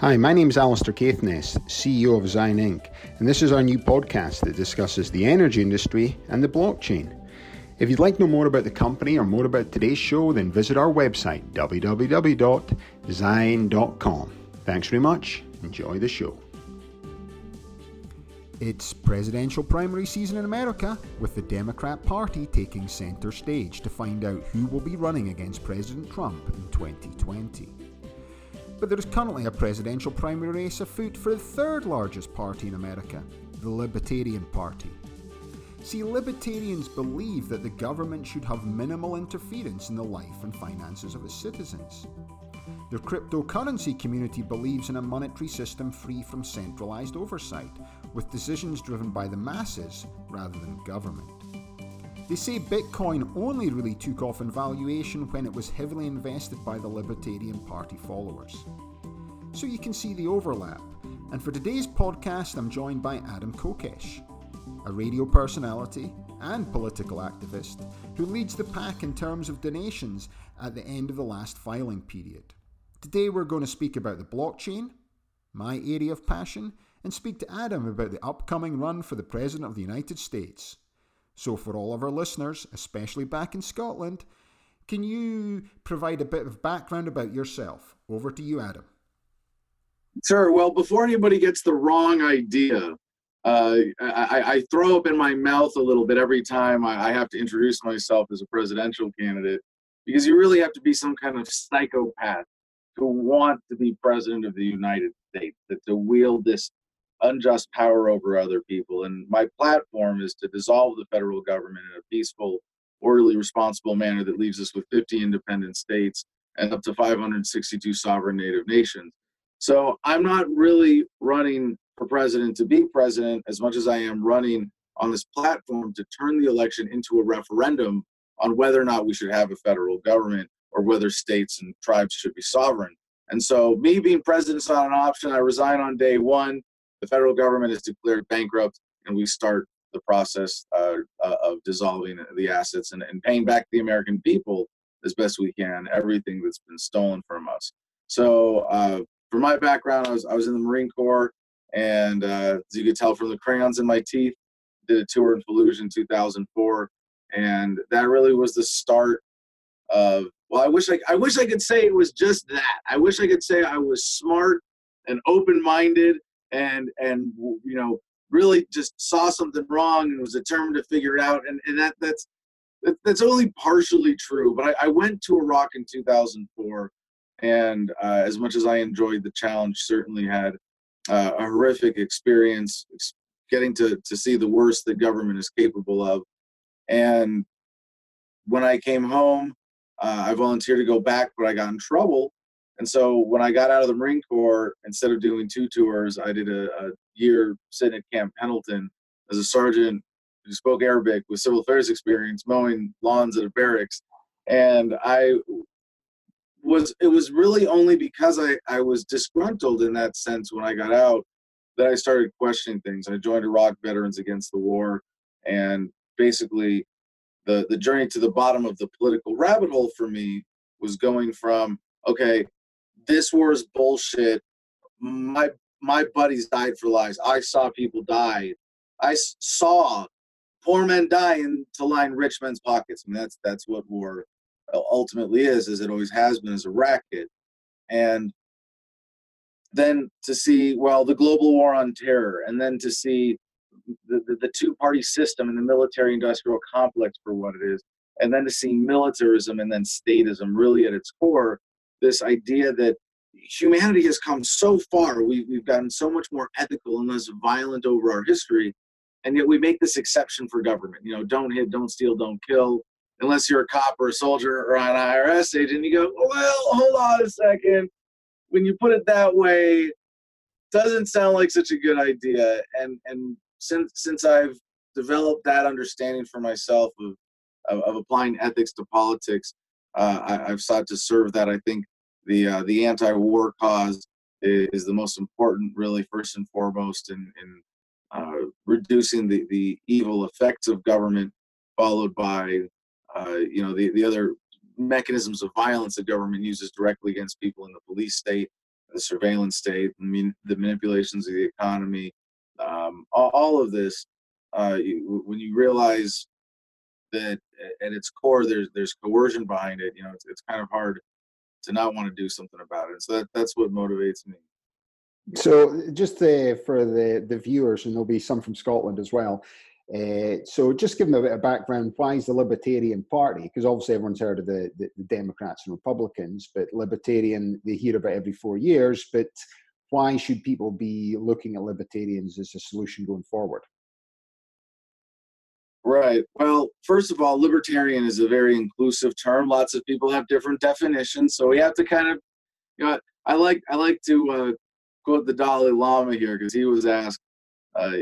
Hi, my name is Alistair Caithness, CEO of Zion Inc., and this is our new podcast that discusses the energy industry and the blockchain. If you'd like to know more about the company or more about today's show, then visit our website, www.zion.com. Thanks very much. Enjoy the show. It's presidential primary season in America, with the Democrat Party taking centre stage to find out who will be running against President Trump in 2020 but there is currently a presidential primary race afoot for the third largest party in America, the Libertarian Party. See, libertarians believe that the government should have minimal interference in the life and finances of its citizens. The cryptocurrency community believes in a monetary system free from centralised oversight, with decisions driven by the masses rather than government. They say Bitcoin only really took off in valuation when it was heavily invested by the Libertarian Party followers. So you can see the overlap. And for today's podcast, I'm joined by Adam Kokesh, a radio personality and political activist who leads the pack in terms of donations at the end of the last filing period. Today we're going to speak about the blockchain, my area of passion, and speak to Adam about the upcoming run for the President of the United States. So, for all of our listeners, especially back in Scotland, can you provide a bit of background about yourself? Over to you, Adam. Sure. Well, before anybody gets the wrong idea, uh, I, I, throw up in my mouth a little bit every time I, have to introduce myself as a presidential candidate because you really have to be some kind of psychopath to want to be president of the United States, to wield this unjust power over other people. And my platform is to dissolve the federal government in a peaceful, orderly, responsible manner that leaves us with 50 independent states and up to 562 sovereign native nations. So I'm not really running for president to be president as much as I am running on this platform to turn the election into a referendum on whether or not we should have a federal government or whether states and tribes should be sovereign. And so, me being president is not an option. I resign on day one the federal government is declared bankrupt and we start the process uh, uh, of dissolving the assets and, and paying back the American people as best we can everything that's been stolen from us. So, uh, for my background, I was I was in the Marine Corps, and uh, as you could tell from the crayons in my teeth, did a tour in Fallujah in 2004, and that really was the start of. Well, I wish I I wish I could say it was just that. I wish I could say I was smart and open-minded and and you know really just saw something wrong and was determined to figure it out and, and that that's that's only partially true but I, I went to iraq in 2004 and uh, as much as i enjoyed the challenge certainly had uh, a horrific experience getting to, to see the worst that government is capable of and when i came home uh, i volunteered to go back but i got in trouble and so when I got out of the Marine Corps, instead of doing two tours, I did a, a year sitting at Camp Pendleton as a sergeant who spoke Arabic with civil affairs experience, mowing lawns at a barracks. And I was, it was really only because I, I was disgruntled in that sense when I got out that I started questioning things. I joined Iraq Veterans Against the War. And basically, the, the journey to the bottom of the political rabbit hole for me was going from, okay, this war is bullshit. My my buddies died for lies. I saw people die. I saw poor men die in, to line rich men's pockets. I mean, that's that's what war ultimately is, as it always has been, as a racket. And then to see well the global war on terror, and then to see the, the, the two party system and the military industrial complex for what it is, and then to see militarism and then statism really at its core this idea that humanity has come so far. We, we've gotten so much more ethical and less violent over our history. And yet we make this exception for government. You know, don't hit, don't steal, don't kill, unless you're a cop or a soldier or an IRS agent. You go, well, hold on a second. When you put it that way, doesn't sound like such a good idea. And and since since I've developed that understanding for myself of of, of applying ethics to politics, I, have sought to serve that. I think the uh, the anti-war cause is, is, the most important, really, first and foremost, in, in uh, reducing the, the evil effects of government, followed by uh, you know the, the other mechanisms of violence that government uses directly against people in the police state, the surveillance state, the manipulations of the economy, um, all, of this. Uh, when you realize that at its core there's there's coercion behind it, you know, it's, it's kind of hard to not want to do something about it. So that that's what motivates me. So just uh, for the the viewers, and there'll be some from Scotland as well. Uh, so just give them a bit of background. Why is the Libertarian Party? Because obviously everyone's heard of the, the, the, Democrats and Republicans, but Libertarian they hear about every four years. But why should people be looking at Libertarians as a solution going forward? Right. Well, first of all, libertarian is a very inclusive term. Lots of people have different definitions, so we have to kind of, you know, I like I like to uh, quote the Dalai Lama here because he was asked, uh,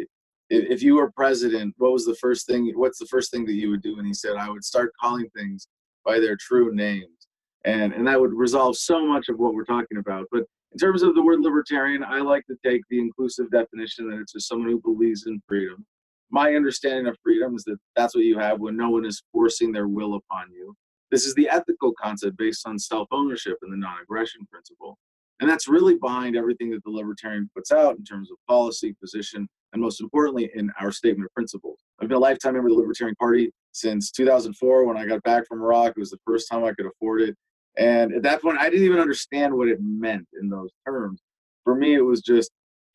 if you were president, what was the first thing? What's the first thing that you would do? And he said, I would start calling things by their true names, and and that would resolve so much of what we're talking about. But in terms of the word libertarian, I like to take the inclusive definition that it's just someone who believes in freedom. My understanding of freedom is that that's what you have when no one is forcing their will upon you. This is the ethical concept based on self ownership and the non aggression principle. And that's really behind everything that the libertarian puts out in terms of policy, position, and most importantly, in our statement of principles. I've been a lifetime member of the Libertarian Party since 2004 when I got back from Iraq. It was the first time I could afford it. And at that point, I didn't even understand what it meant in those terms. For me, it was just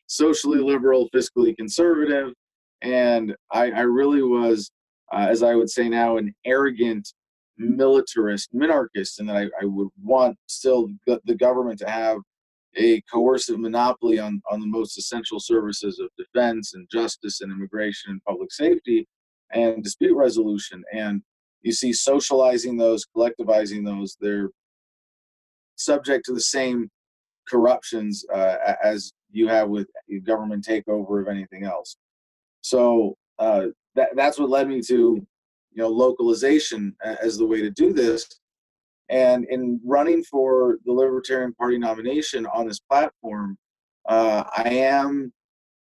socially liberal, fiscally conservative. And I, I really was, uh, as I would say now, an arrogant militarist, minarchist, and that I, I would want still the government to have a coercive monopoly on, on the most essential services of defense and justice and immigration and public safety and dispute resolution. And you see socializing those, collectivizing those, they're subject to the same corruptions uh, as you have with government takeover of anything else. So uh, that, that's what led me to, you know, localization as the way to do this. And in running for the Libertarian Party nomination on this platform, uh, I am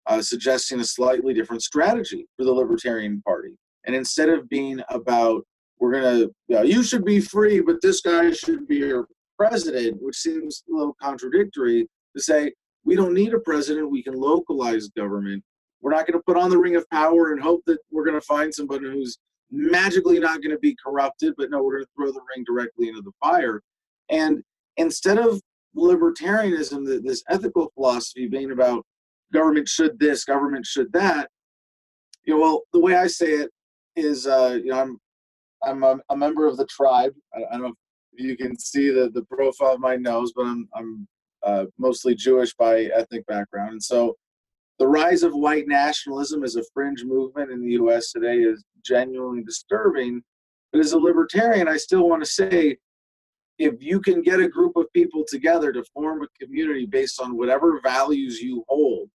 uh, suggesting a slightly different strategy for the Libertarian Party. And instead of being about, we're going to, you, know, you should be free, but this guy should be your president, which seems a little contradictory, to say, we don't need a president, we can localize government. We're not going to put on the ring of power and hope that we're going to find somebody who's magically not going to be corrupted, but no, we're going to throw the ring directly into the fire. And instead of libertarianism, this ethical philosophy being about government should this, government should that, you know, well, the way I say it is, uh, you know, I'm I'm a, a member of the tribe. I, I, don't know if you can see the, the profile of my nose, but I'm I'm uh, mostly Jewish by ethnic background, and so the rise of white nationalism as a fringe movement in the U.S. today is genuinely disturbing. But as a libertarian, I still want to say if you can get a group of people together to form a community based on whatever values you hold,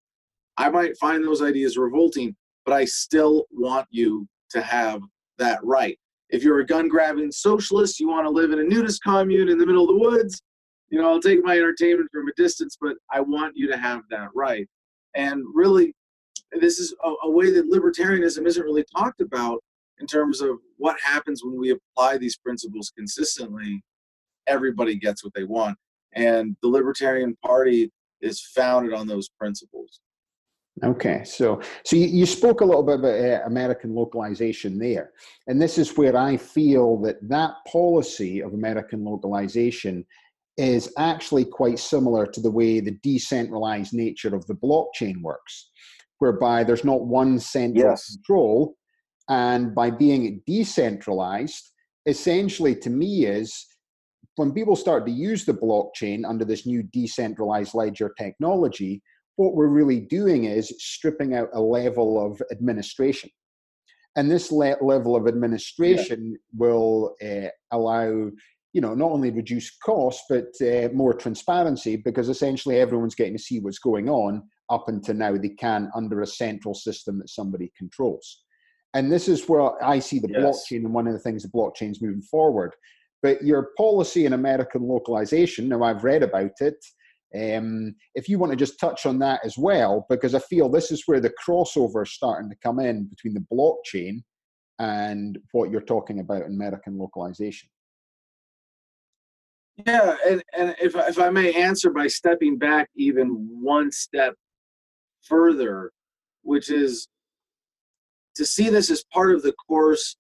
I might find those ideas revolting, but I still want you to have that right. If you're a gun grabbing socialist, you want to live in a nudist commune in the middle of the woods, you know, I'll take my entertainment from a distance, but I want you to have that right. And really, this is a, a way that libertarianism isn't really talked about in terms of what happens when we apply these principles consistently. Everybody gets what they want. And the Libertarian Party is founded on those principles. Okay, so so you, you spoke a little bit about uh, American localization there, and this is where I feel that that policy of American localization is actually quite similar to the way the decentralized nature of the blockchain works whereby there's not one central yes. control. And by being decentralized, essentially to me is when people start to use the blockchain under this new decentralized ledger technology, what we're really doing is stripping out a level of administration. And this le- level of administration yeah. will uh, allow you know not only reduce costs but uh, more transparency because essentially everyone's getting to see what's going on up until now they can under a central system that somebody controls. And this is where I see the yes. blockchain and one of the things the blockchain's moving forward. But your policy in American localization, now I've read about it. Um, if you want to just touch on that as well, because I feel this is where the crossover is starting to come in between the blockchain and what you're talking about in American localization. Yeah, and, and if, if I may answer by stepping back even one step further, which is to see this as part of the course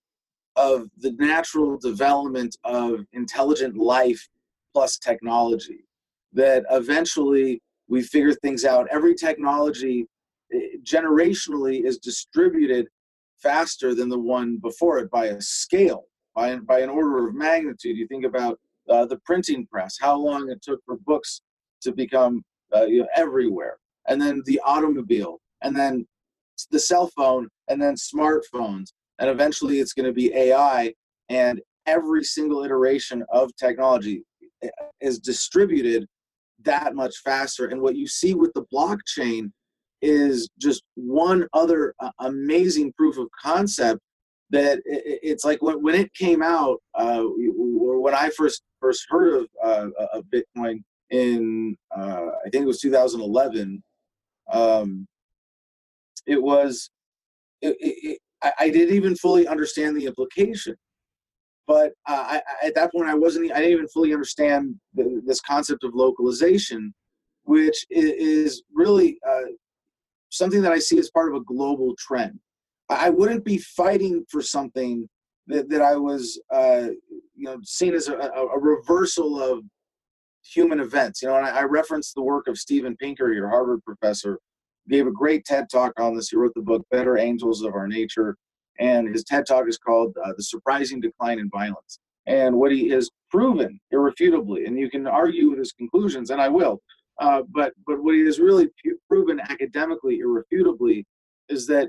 of the natural development of intelligent life plus technology. That eventually we figure things out. Every technology eh, generationally is distributed faster than the one before it by a scale, by, by an order of magnitude. You think about uh, the printing press, how long it took for books to become uh, you know, everywhere, and then the automobile, and then the cell phone, and then smartphones, and eventually it's going to be AI. And every single iteration of technology eh, is distributed that much faster. And what you see with the blockchain is just one other uh, amazing proof of concept that it's like when, it came out uh, or when i first first heard of, uh, of bitcoin in uh, i think it was 2011 um, it was it, it, I, I, didn't even fully understand the implication but uh, I, at that point i wasn't i didn't even fully understand the, this concept of localization which is really uh, something that I see as part of a global trend. I wouldn't be fighting for something that, that I was, uh, you know, seen as a, a, reversal of human events. You know, and I, I referenced the work of Steven Pinker, your Harvard professor, gave a great TED talk on this. He wrote the book Better Angels of Our Nature, and his TED talk is called uh, The Surprising Decline in Violence. And what he has proven irrefutably, and you can argue with his conclusions, and I will, uh, but but what he has really proven academically, irrefutably, is that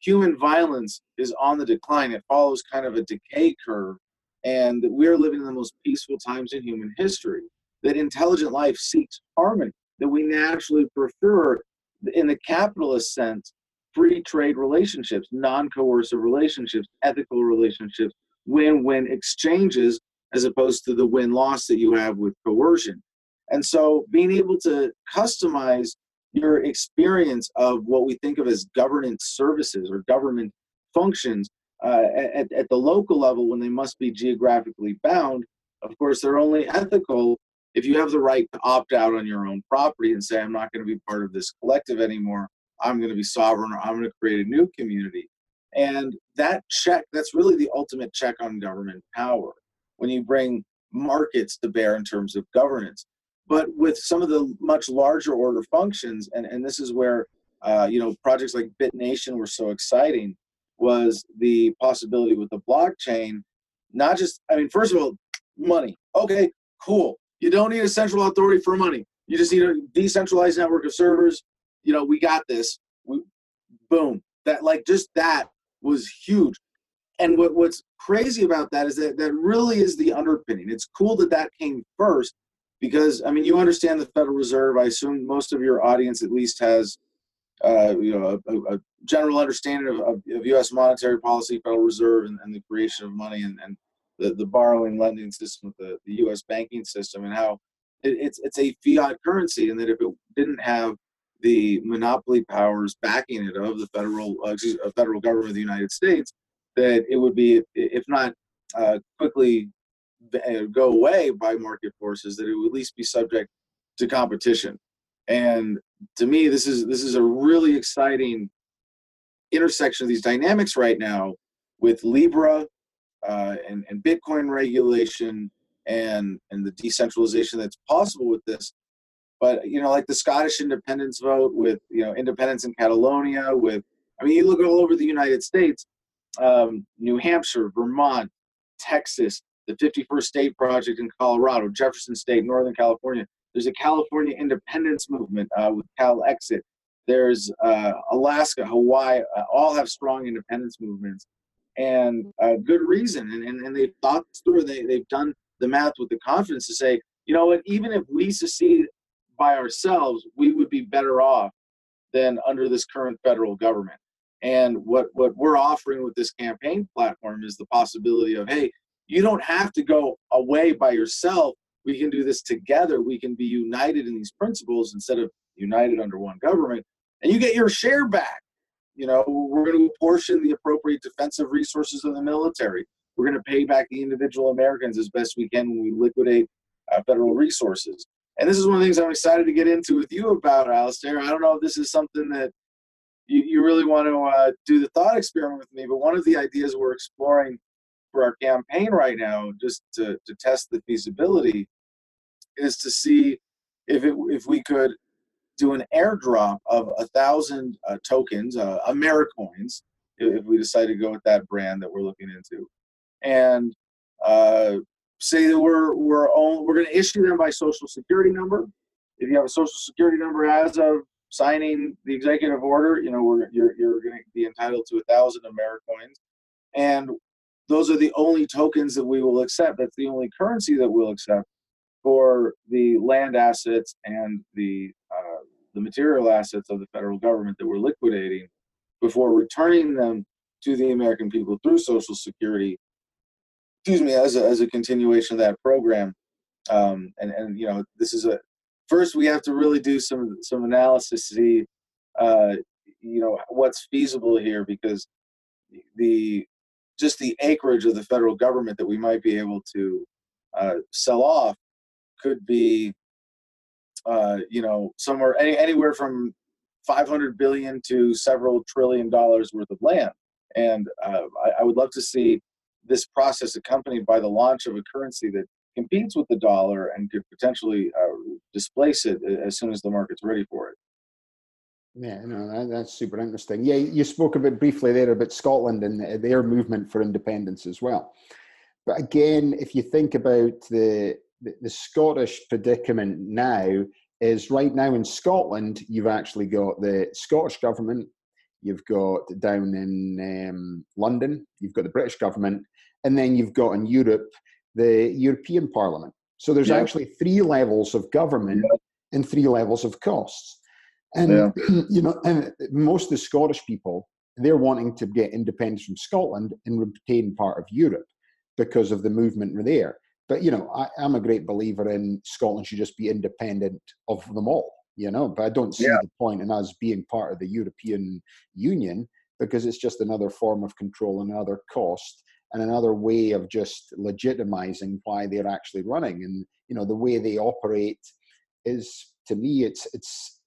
human violence is on the decline. It follows kind of a decay curve, and that we are living in the most peaceful times in human history. That intelligent life seeks harmony. That we naturally prefer, in the capitalist sense, free trade relationships, non-coercive relationships, ethical relationships, win-win exchanges, as opposed to the win-loss that you have with coercion. And so being able to customize your experience of what we think of as governance services or government functions uh, at, at the local level when they must be geographically bound, of course, they're only ethical if you have the right to opt out on your own property and say, I'm not going to be part of this collective anymore. I'm going to be sovereign or I'm going to create a new community. And that check, that's really the ultimate check on government power when you bring markets to bear in terms of governance. But with some of the much larger order functions, and, and this is where uh, you know projects like BitNation were so exciting, was the possibility with the blockchain, not just I mean, first of all, money. Okay, cool. You don't need a central authority for money. You just need a decentralized network of servers. You know, we got this. We, boom. That like just that was huge. And what, what's crazy about that is that that really is the underpinning. It's cool that that came first, because I mean you understand the Federal Reserve. I assume most of your audience at least has uh, you know a, a general understanding of, of, of, U.S. monetary policy, Federal Reserve, and, and the creation of money and, and the, the borrowing lending system the, the U.S. banking system and how it, it's it's a fiat currency and that if it didn't have the monopoly powers backing it of the federal uh, excuse, federal government of the United States, that it would be if not uh, quickly uh, go away by market forces that it would at least be subject to competition. And to me this is this is a really exciting intersection of these dynamics right now with libra uh, and, and bitcoin regulation and and the decentralization that's possible with this. But you know like the scottish independence vote with you know independence in catalonia with i mean you look all over the united states um, new hampshire vermont texas the 51st State Project in Colorado, Jefferson State, Northern California. There's a California independence movement uh, with Cal Exit. There's uh, Alaska, Hawaii, uh, all have strong independence movements, and uh, good reason. And, and, and they've thought through, they, they've done the math with the confidence to say, you know what, even if we secede by ourselves, we would be better off than under this current federal government. And what, what we're offering with this campaign platform is the possibility of, hey, you don't have to go away by yourself. We can do this together. We can be united in these principles instead of united under one government. And you get your share back. You know, we're going to apportion the appropriate defensive resources of the military. We're going to pay back the individual Americans as best we can when we liquidate uh, federal resources. And this is one of the things I'm excited to get into with you about, Alistair. I don't know if this is something that you, you really want to uh, do the thought experiment with me, but one of the ideas we're exploring for our campaign right now, just to, to test the feasibility, is to see if it, if we could do an airdrop of a thousand uh, tokens, uh, Americoins, if we decide to go with that brand that we're looking into, and uh, say that we're we're all, we're going to issue them by social security number. If you have a social security number as of signing the executive order, you know we're, you're you're going to be entitled to a thousand Americoins, and those are the only tokens that we will accept. That's the only currency that we'll accept for the land assets and the uh, the material assets of the federal government that we're liquidating before returning them to the American people through Social Security excuse me, as a, as a continuation of that program. Um, and, and, you know, this is a, first we have to really do some, some analysis to see, uh, you know, what's feasible here because the, just the acreage of the federal government that we might be able to uh, sell off could be, uh, you know, somewhere any, anywhere from 500 billion to several trillion dollars worth of land. And uh, I, I, would love to see this process accompanied by the launch of a currency that competes with the dollar and could potentially uh, displace it as soon as the market's ready for it. Yeah, no, that, that's super interesting. Yeah, you spoke a bit briefly there about Scotland and their movement for independence as well. But again, if you think about the, the, the Scottish predicament now, is right now in Scotland, you've actually got the Scottish government, you've got down in um, London, you've got the British government, and then you've got in Europe the European Parliament. So there's yeah. actually three levels of government and three levels of costs. And yeah. you know, and most of the Scottish people they're wanting to get independence from Scotland and retain part of Europe because of the movement there. But you know, I, I'm a great believer in Scotland should just be independent of them all. You know, but I don't see the point in us being part of the European Union because it's just another form of control, and another cost, and another way of just legitimizing why they're actually running. And you know, the way they operate is, to me, it's it's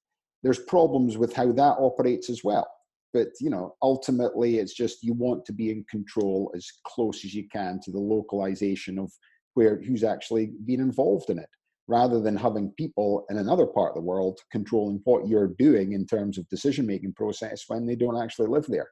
there's problems with how that operates as well. But you know, ultimately, it's just you want to be in control as close as you can to the localization of where who's actually been involved in it rather than having people in another part of the world controlling what you're doing in terms of decision making process when they don't actually live there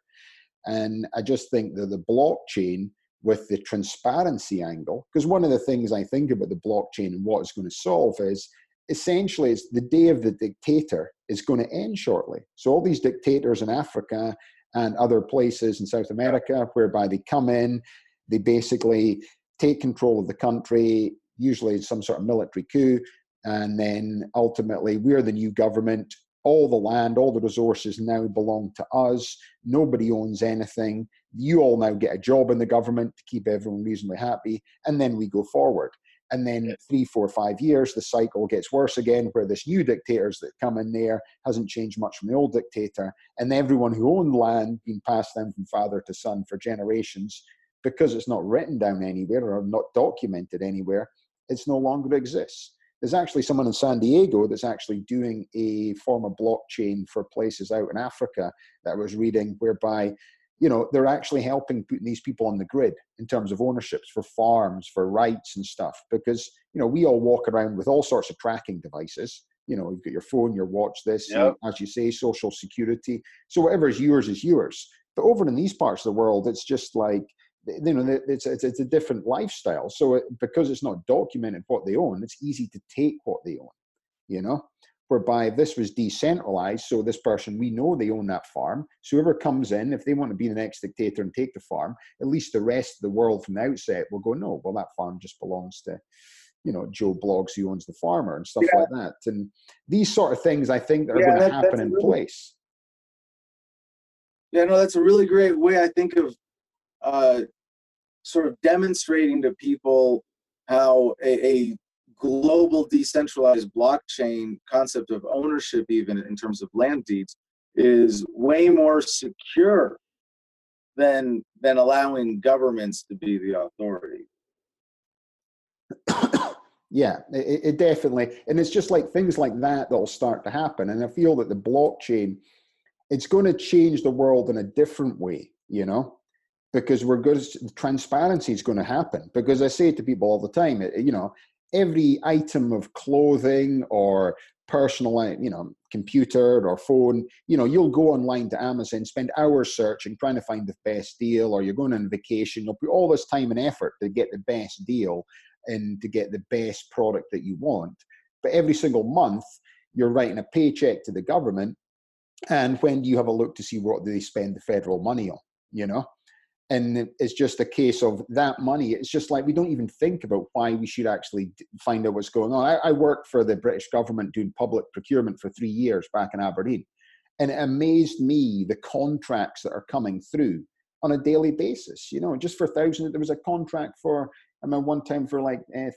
and i just think that the blockchain with the transparency angle. Because one of the things I think about the blockchain and what it's going to solve is essentially it's the day of the dictator is going to end shortly. So all these dictators in Africa and other places in South America, whereby they come in, they basically take control of the country, usually some sort of military coup, and then ultimately we're the new government. All the land, all the resources now belong to us. Nobody owns anything you all now get a job in the government to keep everyone reasonably happy, and then we go forward. And then three, four, five years, the cycle gets worse again, where this new dictators that come in there hasn't changed much from the old dictator, and everyone who owned land being passed down from father to son for generations, because it's not written down anywhere or not documented anywhere, it's no longer exists. There's actually someone in San Diego that's actually doing a form of blockchain for places out in Africa that I was reading, whereby you know they're actually helping putting these people on the grid in terms of ownerships for farms for rights and stuff because you know we all walk around with all sorts of tracking devices. You know you've got your phone your watch this yep. as you say social security. So whatever is yours is yours. But over in these parts of the world it's just like you know it's, it's, it's a different lifestyle. So it, because it's not documented what they own it's easy to take what they own you know whereby this was decentralized, so this person, we know they own that farm. So whoever comes in, if they want to be the next dictator and take the farm, at least the rest of the world from the outset will go, no, well, that farm just belongs to, you know, Joe Bloggs who owns the farmer and stuff yeah. like that. And these sort of things, I think, that are yeah, going to happen in really, place. Yeah, no, that's a really great way, I think, of uh, sort of demonstrating to people how a, a global decentralized blockchain concept of ownership, even in terms of land deeds, is way more secure than than allowing governments to be the authority. Yeah, it, it, definitely, and it's just like things like that that'll start to happen. And I feel that the blockchain, it's going to change the world in a different way, you know, because we're good. Transparency is going to happen. Because I say it to people all the time, you know, every item of clothing or personal, uh, you know, computer or phone, you know, you'll go online to Amazon, spend hours searching, trying to find the best deal, or you're going on vacation, you'll put all this time and effort to get the best deal and to get the best product that you want. But every single month, you're writing a paycheck to the government. And when do you have a look to see what they spend the federal money on? You know? And it's just a case of that money. It's just like we don't even think about why we should actually find out what's going on. I, I worked for the British government doing public procurement for three years back in Aberdeen. And it amazed me the contracts that are coming through on a daily basis. You know, just for thousands, there was a contract for I remember one time for like uh,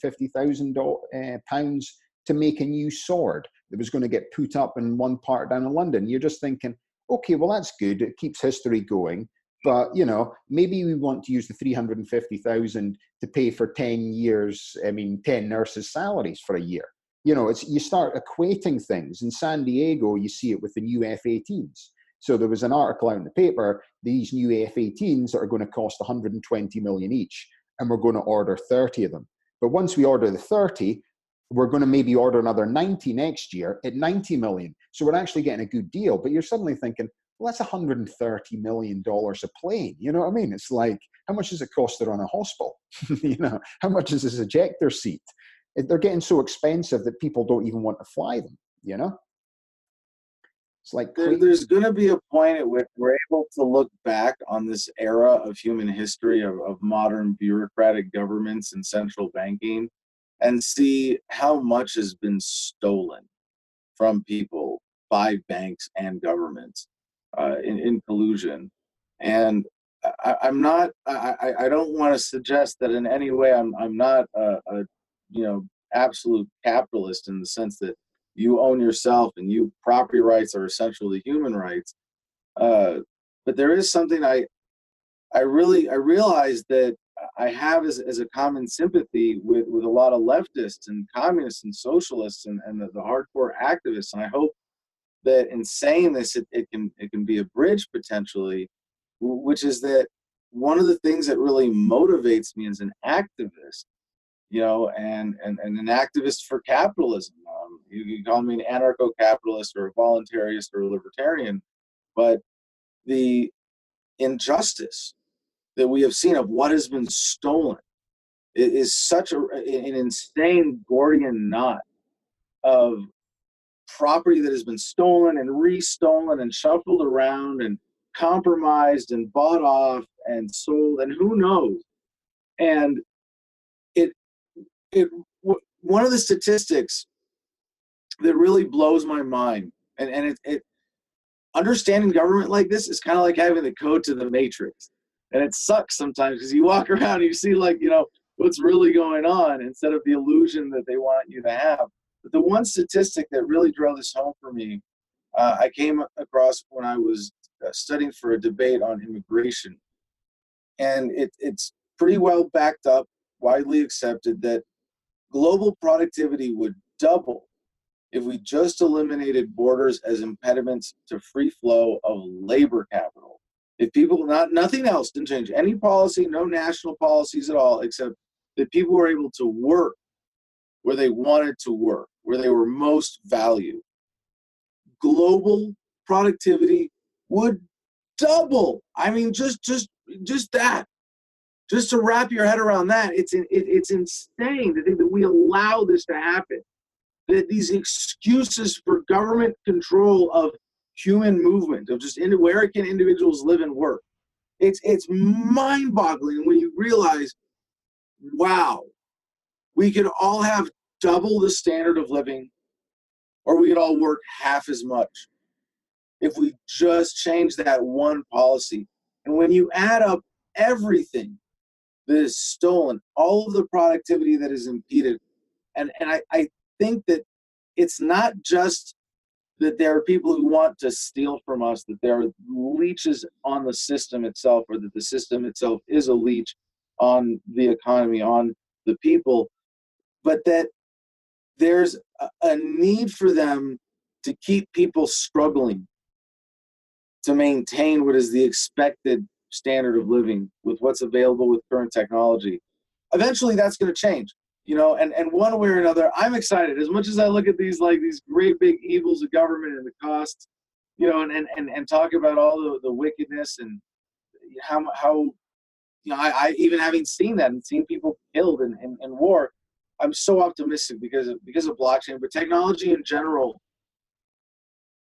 fifty thousand uh, pounds to make a new sword that was going to get put up in one part down in London. You're just thinking, okay, well that's good. It keeps history going. But you know, maybe we want to use the three hundred and fifty thousand to pay for ten years. I mean, ten nurses' salaries for a year. You know, it's you start equating things. In San Diego, you see it with the new F-18s. So there was an article out in the paper. These new F-18s are going to cost 120 million each and we're going to order 30 of them. But once we order the 30, we're going to maybe order another 90 next year at 90 million. So we're actually getting a good deal. But you're suddenly thinking, well, that's 130 million dollars a plane. You know what I mean? It's like, how much does it cost to run a hospital? you know, how much is this ejector seat? They're getting so expensive that people don't even want to fly them. You know. It's like there, there's going to be a point at which we're able to look back on this era of human history of, of modern bureaucratic governments and central banking and see how much has been stolen from people by banks and governments uh, in, in collusion. And I, am not. I, I don't want to suggest that in any way I'm I'm not a, a you know absolute capitalist in the sense that you own yourself and you property rights are essentially human rights uh, but there is something i i really i realize that i have as, as a common sympathy with with a lot of leftists and communists and socialists and, and the, the hardcore activists and i hope that in saying this it, it can it can be a bridge potentially which is that one of the things that really motivates me as an activist you know, and, and, and an activist for capitalism. Um, you can call me an anarcho-capitalist or a voluntarist or a libertarian, but the injustice that we have seen of what has been stolen is such a, an insane Gordian knot of property that has been stolen and restolen and shuffled around and compromised and bought off and sold and who knows and it it, one of the statistics that really blows my mind, and and it, it understanding government like this is kind of like having the code to the matrix, and it sucks sometimes because you walk around and you see like you know what's really going on instead of the illusion that they want you to have. But the one statistic that really drove this home for me, uh, I came across when I was uh, studying for a debate on immigration, and it, it's pretty well backed up, widely accepted that global productivity would double if we just eliminated borders as impediments to free flow of labor capital. If people not nothing else didn't change. Any policy, no national policies at all, except that people were able to work where they wanted to work, where they were most valued. Global productivity would double. I mean, just just just that just to wrap your head around that, it's it, it's insane to think that we allow this to happen. That these excuses for government control of human movement, of just in, where can individuals live and work, it's it's mind-boggling when you realize, wow, we could all have double the standard of living, or we could all work half as much if we just change that one policy. And when you add up everything that is stolen, all of the productivity that is impeded. And, and I, I think that it's not just that there are people who want to steal from us, that there are leeches on the system itself, or that the system itself is a leech on the economy, on the people. but that there's a, need for them to keep people struggling to maintain what is the expected standard of living with what's available with current technology. Eventually, that's going to change, you know. And and one way or another, I'm excited. As much as I look at these like these great big evils of government and the costs, you know, and and and, and talk about all the, the wickedness and how how you know I, I even having seen that and seen people killed in, in, in war, I'm so optimistic because of because of blockchain, but technology in general.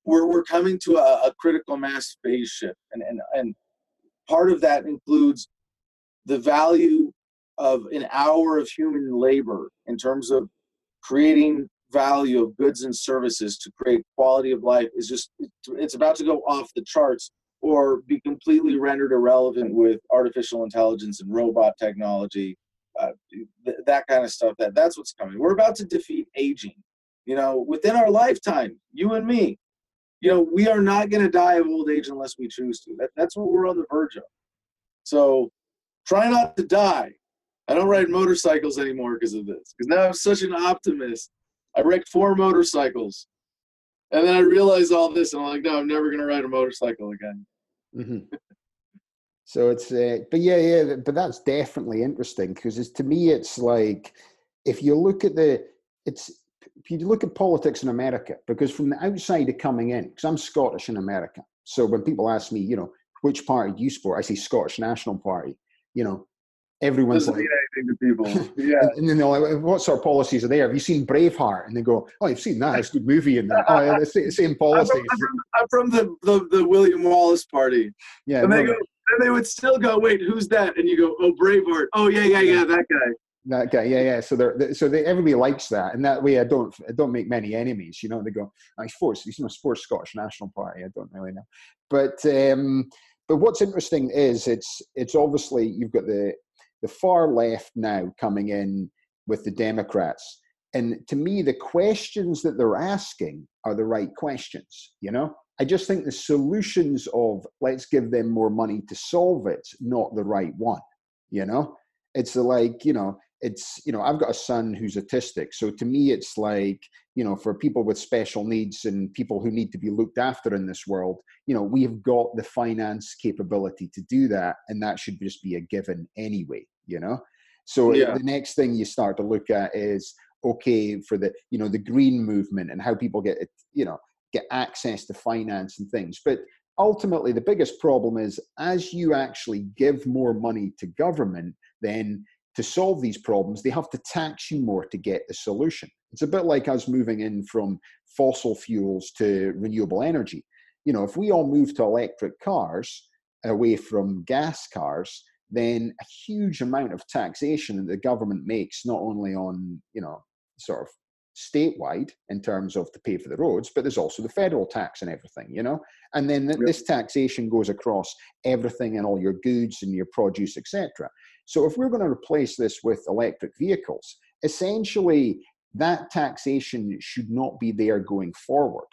We're, we're coming to a, a critical mass phase shift, and, and and part of that includes the value of an hour of human labor in terms of creating value of goods and services to create quality of life is just it's about to go off the charts or be completely rendered irrelevant with artificial intelligence and robot technology uh, th- that kind of stuff that that's what's coming we're about to defeat aging you know within our lifetime you and me you know, we are not going to die of old age unless we choose to. That, that's what we're on the verge of. So try not to die. I don't ride motorcycles anymore because of this. Because now I'm such an optimist. I wrecked four motorcycles. And then I realized all this, and I'm like, no, I'm never going to ride a motorcycle again. Mm-hmm. So it's, uh, but yeah, yeah, but that's definitely interesting because to me, it's like if you look at the, it's if you look at politics in America, because from the outside of coming in, because I'm Scottish in America, so when people ask me, you know, which party do you support, I say Scottish National Party. You know, everyone's Doesn't like, anything to people. Yeah. and, then they're like, what sort of policies are there? Have you seen Braveheart? And they go, oh, I've seen that. It's a good movie. And that. oh, yeah, the same policies. I'm from, I'm from, the, the, the William Wallace Party. Yeah. And they go, and they would still go, wait, who's that? And you go, oh, Braveheart. Oh, yeah, yeah, yeah, that guy. That guy, yeah, yeah. So they're so they, everybody likes that, and that way I don't I don't make many enemies. You know, they go, I sports, he's know, sports Scottish National Party. I don't really know, but um, but what's interesting is it's it's obviously you've got the the far left now coming in with the Democrats, and to me the questions that they're asking are the right questions. You know, I just think the solutions of let's give them more money to solve it, not the right one. You know, it's like you know it's you know i've got a son who's autistic so to me it's like you know for people with special needs and people who need to be looked after in this world you know we have got the finance capability to do that and that should just be a given anyway you know so yeah. the next thing you start to look at is okay for the you know the green movement and how people get you know get access to finance and things but ultimately the biggest problem is as you actually give more money to government then to solve these problems, they have to tax you more to get the solution. It's a bit like us moving in from fossil fuels to renewable energy. You know, if we all move to electric cars away from gas cars, then a huge amount of taxation that the government makes, not only on, you know, sort of statewide in terms of to pay for the roads, but there's also the federal tax and everything, you know? And then yep. this taxation goes across everything and all your goods and your produce, etc. So if we're going to replace this with electric vehicles, essentially that taxation should not be there going forward.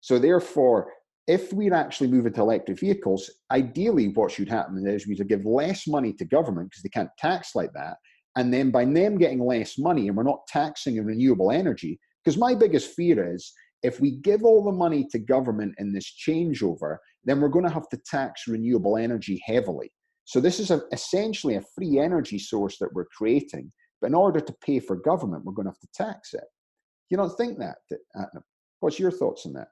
So therefore, if we're actually moving to electric vehicles, ideally what should happen is we should give less money to government because they can't tax like that. And then by them getting less money and we're not taxing in renewable energy, because my biggest fear is if we give all the money to government in this changeover, then we're going to have to tax renewable energy heavily. So this is a, essentially a free energy source that we're creating. But in order to pay for government, we're going to have to tax it. You don't think that? What's your thoughts on that?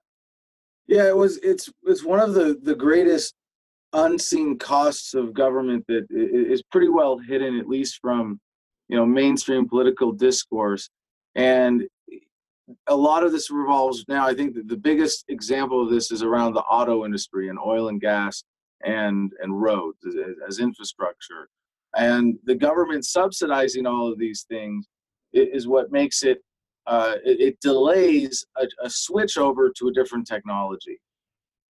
Yeah, it was. It's it's one of the the greatest unseen costs of government that is pretty well hidden, at least from you know mainstream political discourse. And a lot of this revolves now. I think the biggest example of this is around the auto industry and oil and gas and and roads as, as infrastructure and the government subsidizing all of these things is what makes it uh, it, it, delays a, a, switch over to a different technology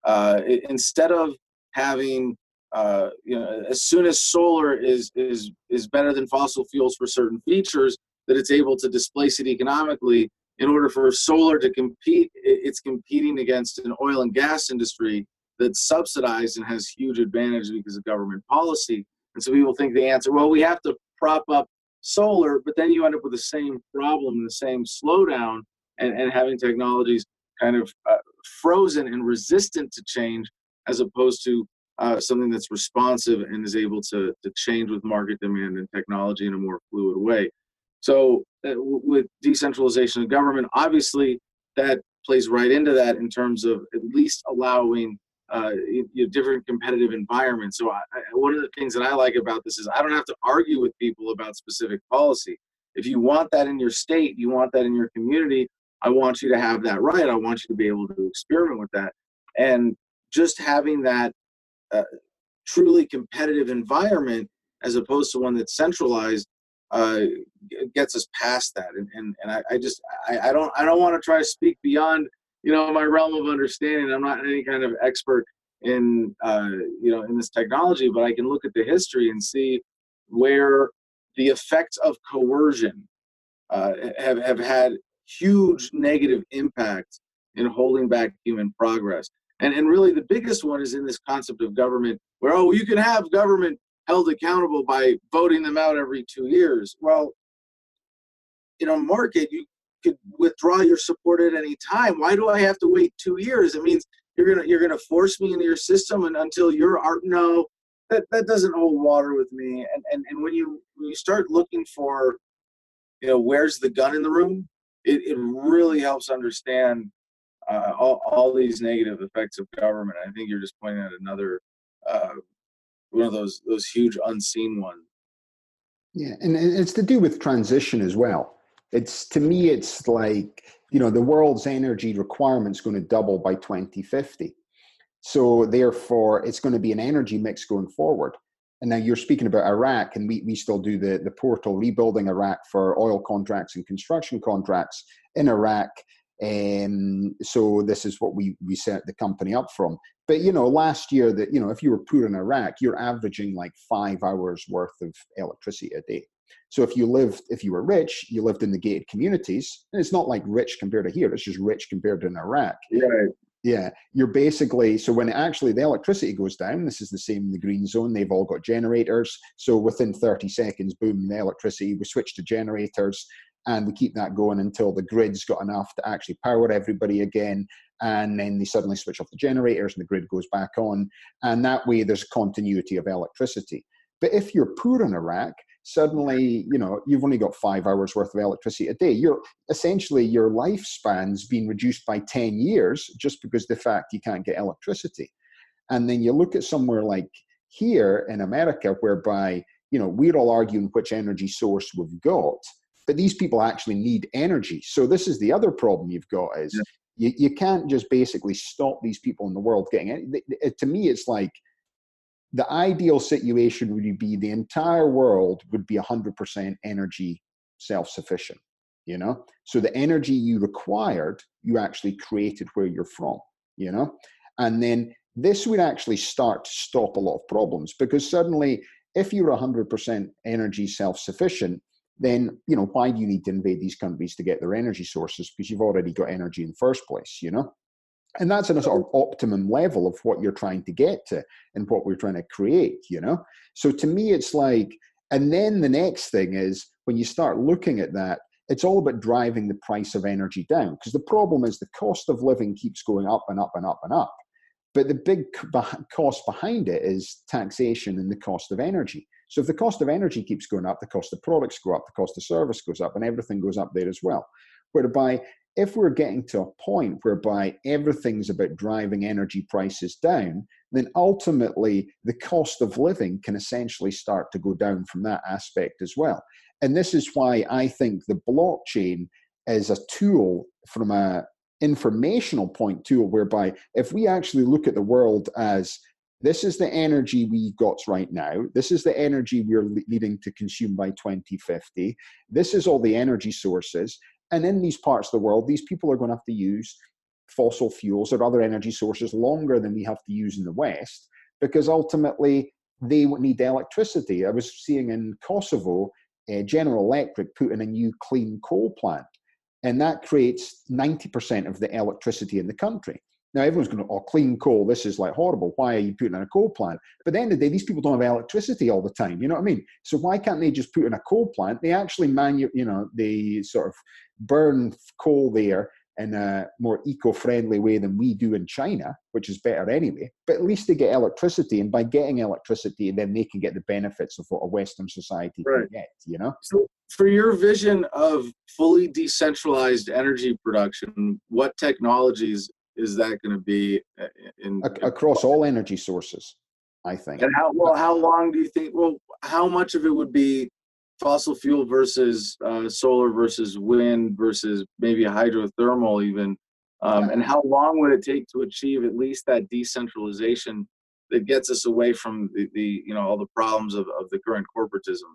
uh, it, instead of having uh, you know as soon as solar is is is better than fossil fuels for certain features that it's able to displace it economically in order for solar to compete it's competing against an oil and gas industry that's subsidized and has huge advantage because of government policy. And so people think the answer, well, we have to prop up solar, but then you end up with the same problem, the same slowdown, and, and having technologies kind of uh, frozen and resistant to change as opposed to uh, something that's responsive and is able to, to change with market demand and technology in a more fluid way. So, uh, with decentralization of government, obviously that plays right into that in terms of at least allowing uh, you know, different competitive environments. So, I, I, one of the things that I like about this is I don't have to argue with people about specific policy. If you want that in your state, you want that in your community, I want you to have that right. I want you to be able to experiment with that. And just having that uh, truly competitive environment as opposed to one that's centralized uh, gets us past that. And, and, and I, I just, I, I don't, I don't want to try to speak beyond, you know, my realm of understanding. I'm not any kind of expert in, uh, you know, in this technology, but I can look at the history and see where the effects of coercion uh, have, have had huge negative impact in holding back human progress. And, and really, the biggest one is in this concept of government, where, oh, you can have government held accountable by voting them out every two years. Well, in a market, you could withdraw your support at any time. Why do I have to wait two years? It means you're gonna you're gonna force me into your system and until you're art no that, that doesn't hold water with me and, and and when you when you start looking for you know where's the gun in the room it, it really helps understand uh, all, all these negative effects of government. I think you're just pointing out another uh, one of those those huge unseen ones. Yeah, and it's to do with transition as well. It's to me, it's like you know the world's energy requirements going to double by 2050. So therefore, it's going to be an energy mix going forward. And now you're speaking about Iraq, and we, we still do the, the portal rebuilding Iraq for oil contracts and construction contracts in Iraq. Um, so this is what we, we set the company up from. But you know, last year that you know, if you were poor in Iraq, you're averaging like five hours worth of electricity a day. So if you lived, if you were rich, you lived in the gated communities, and it's not like rich compared to here; it's just rich compared to in Iraq. Right. Yeah, you're basically so when actually the electricity goes down, this is the same in the green zone. They've all got generators. So within 30 seconds, boom, the electricity. We switch to generators, and we keep that going until the grid's got enough to actually power everybody again. And then they suddenly switch off the generators, and the grid goes back on. And that way, there's continuity of electricity. But if you're poor in Iraq, suddenly you know you've only got five hours worth of electricity a day you're essentially your lifespan's been reduced by 10 years just because the fact you can't get electricity and then you look at somewhere like here in america whereby you know we're all arguing which energy source we've got but these people actually need energy. So this is the other problem you've got is yeah. you, you can't just basically stop these people in the world getting it to me it's like the ideal situation would be the entire world would be 100% energy self-sufficient you know? So the energy you required you actually created where you're from you know? And then this would actually start to stop a lot of problems because suddenly if you're 100% energy self-sufficient then you know why do you need to invade these countries to get their energy sources? Because you've already got energy in the first place you know? And that's in a sort of optimum level of what you're trying to get to and what we're trying to create you know? So to me it's like and then the next thing is when you start looking at that it's all about driving the price of energy down because the problem is the cost of living keeps going up and up and up and up. But the big cost behind it is taxation and the cost of energy so if the cost of energy keeps going up the cost of products go up the cost of service goes up and everything goes up there as well whereby if we're getting to a point whereby everything's about driving energy prices down, then ultimately the cost of living can essentially start to go down from that aspect as well. And this is why I think the blockchain is a tool from a informational point tool whereby if we actually look at the world as this is the energy we got right now. This is the energy we're needing to consume by 2050. This is all the energy sources. And in these parts of the world, these people are going to have to use fossil fuels or other energy sources longer than we have to use in the West because ultimately they need electricity. I was seeing in Kosovo, uh, General Electric put in a new clean coal plant, and that creates 90% of the electricity in the country. Now everyone's going, to, oh, clean coal, this is like horrible. Why are you putting in a coal plant? But at the end of the day, these people don't have electricity all the time. You know what I mean? So why can't they just put in a coal plant? They actually manu, you know, they sort of burn coal there in a more eco-friendly way than we do in China, which is better anyway. But at least they get electricity, and by getting electricity, then they can get the benefits of what a Western society right. can get. You know. So, for your vision of fully decentralized energy production, what technologies is that going to be uh, in, across all energy sources? I think. And how well? How long do you think? Well, how much of it would be fossil fuel versus uh, solar versus wind versus maybe hydrothermal even um, and how long would it take to achieve at least that decentralization that gets us away from the, the you know all the problems of, of the current corporatism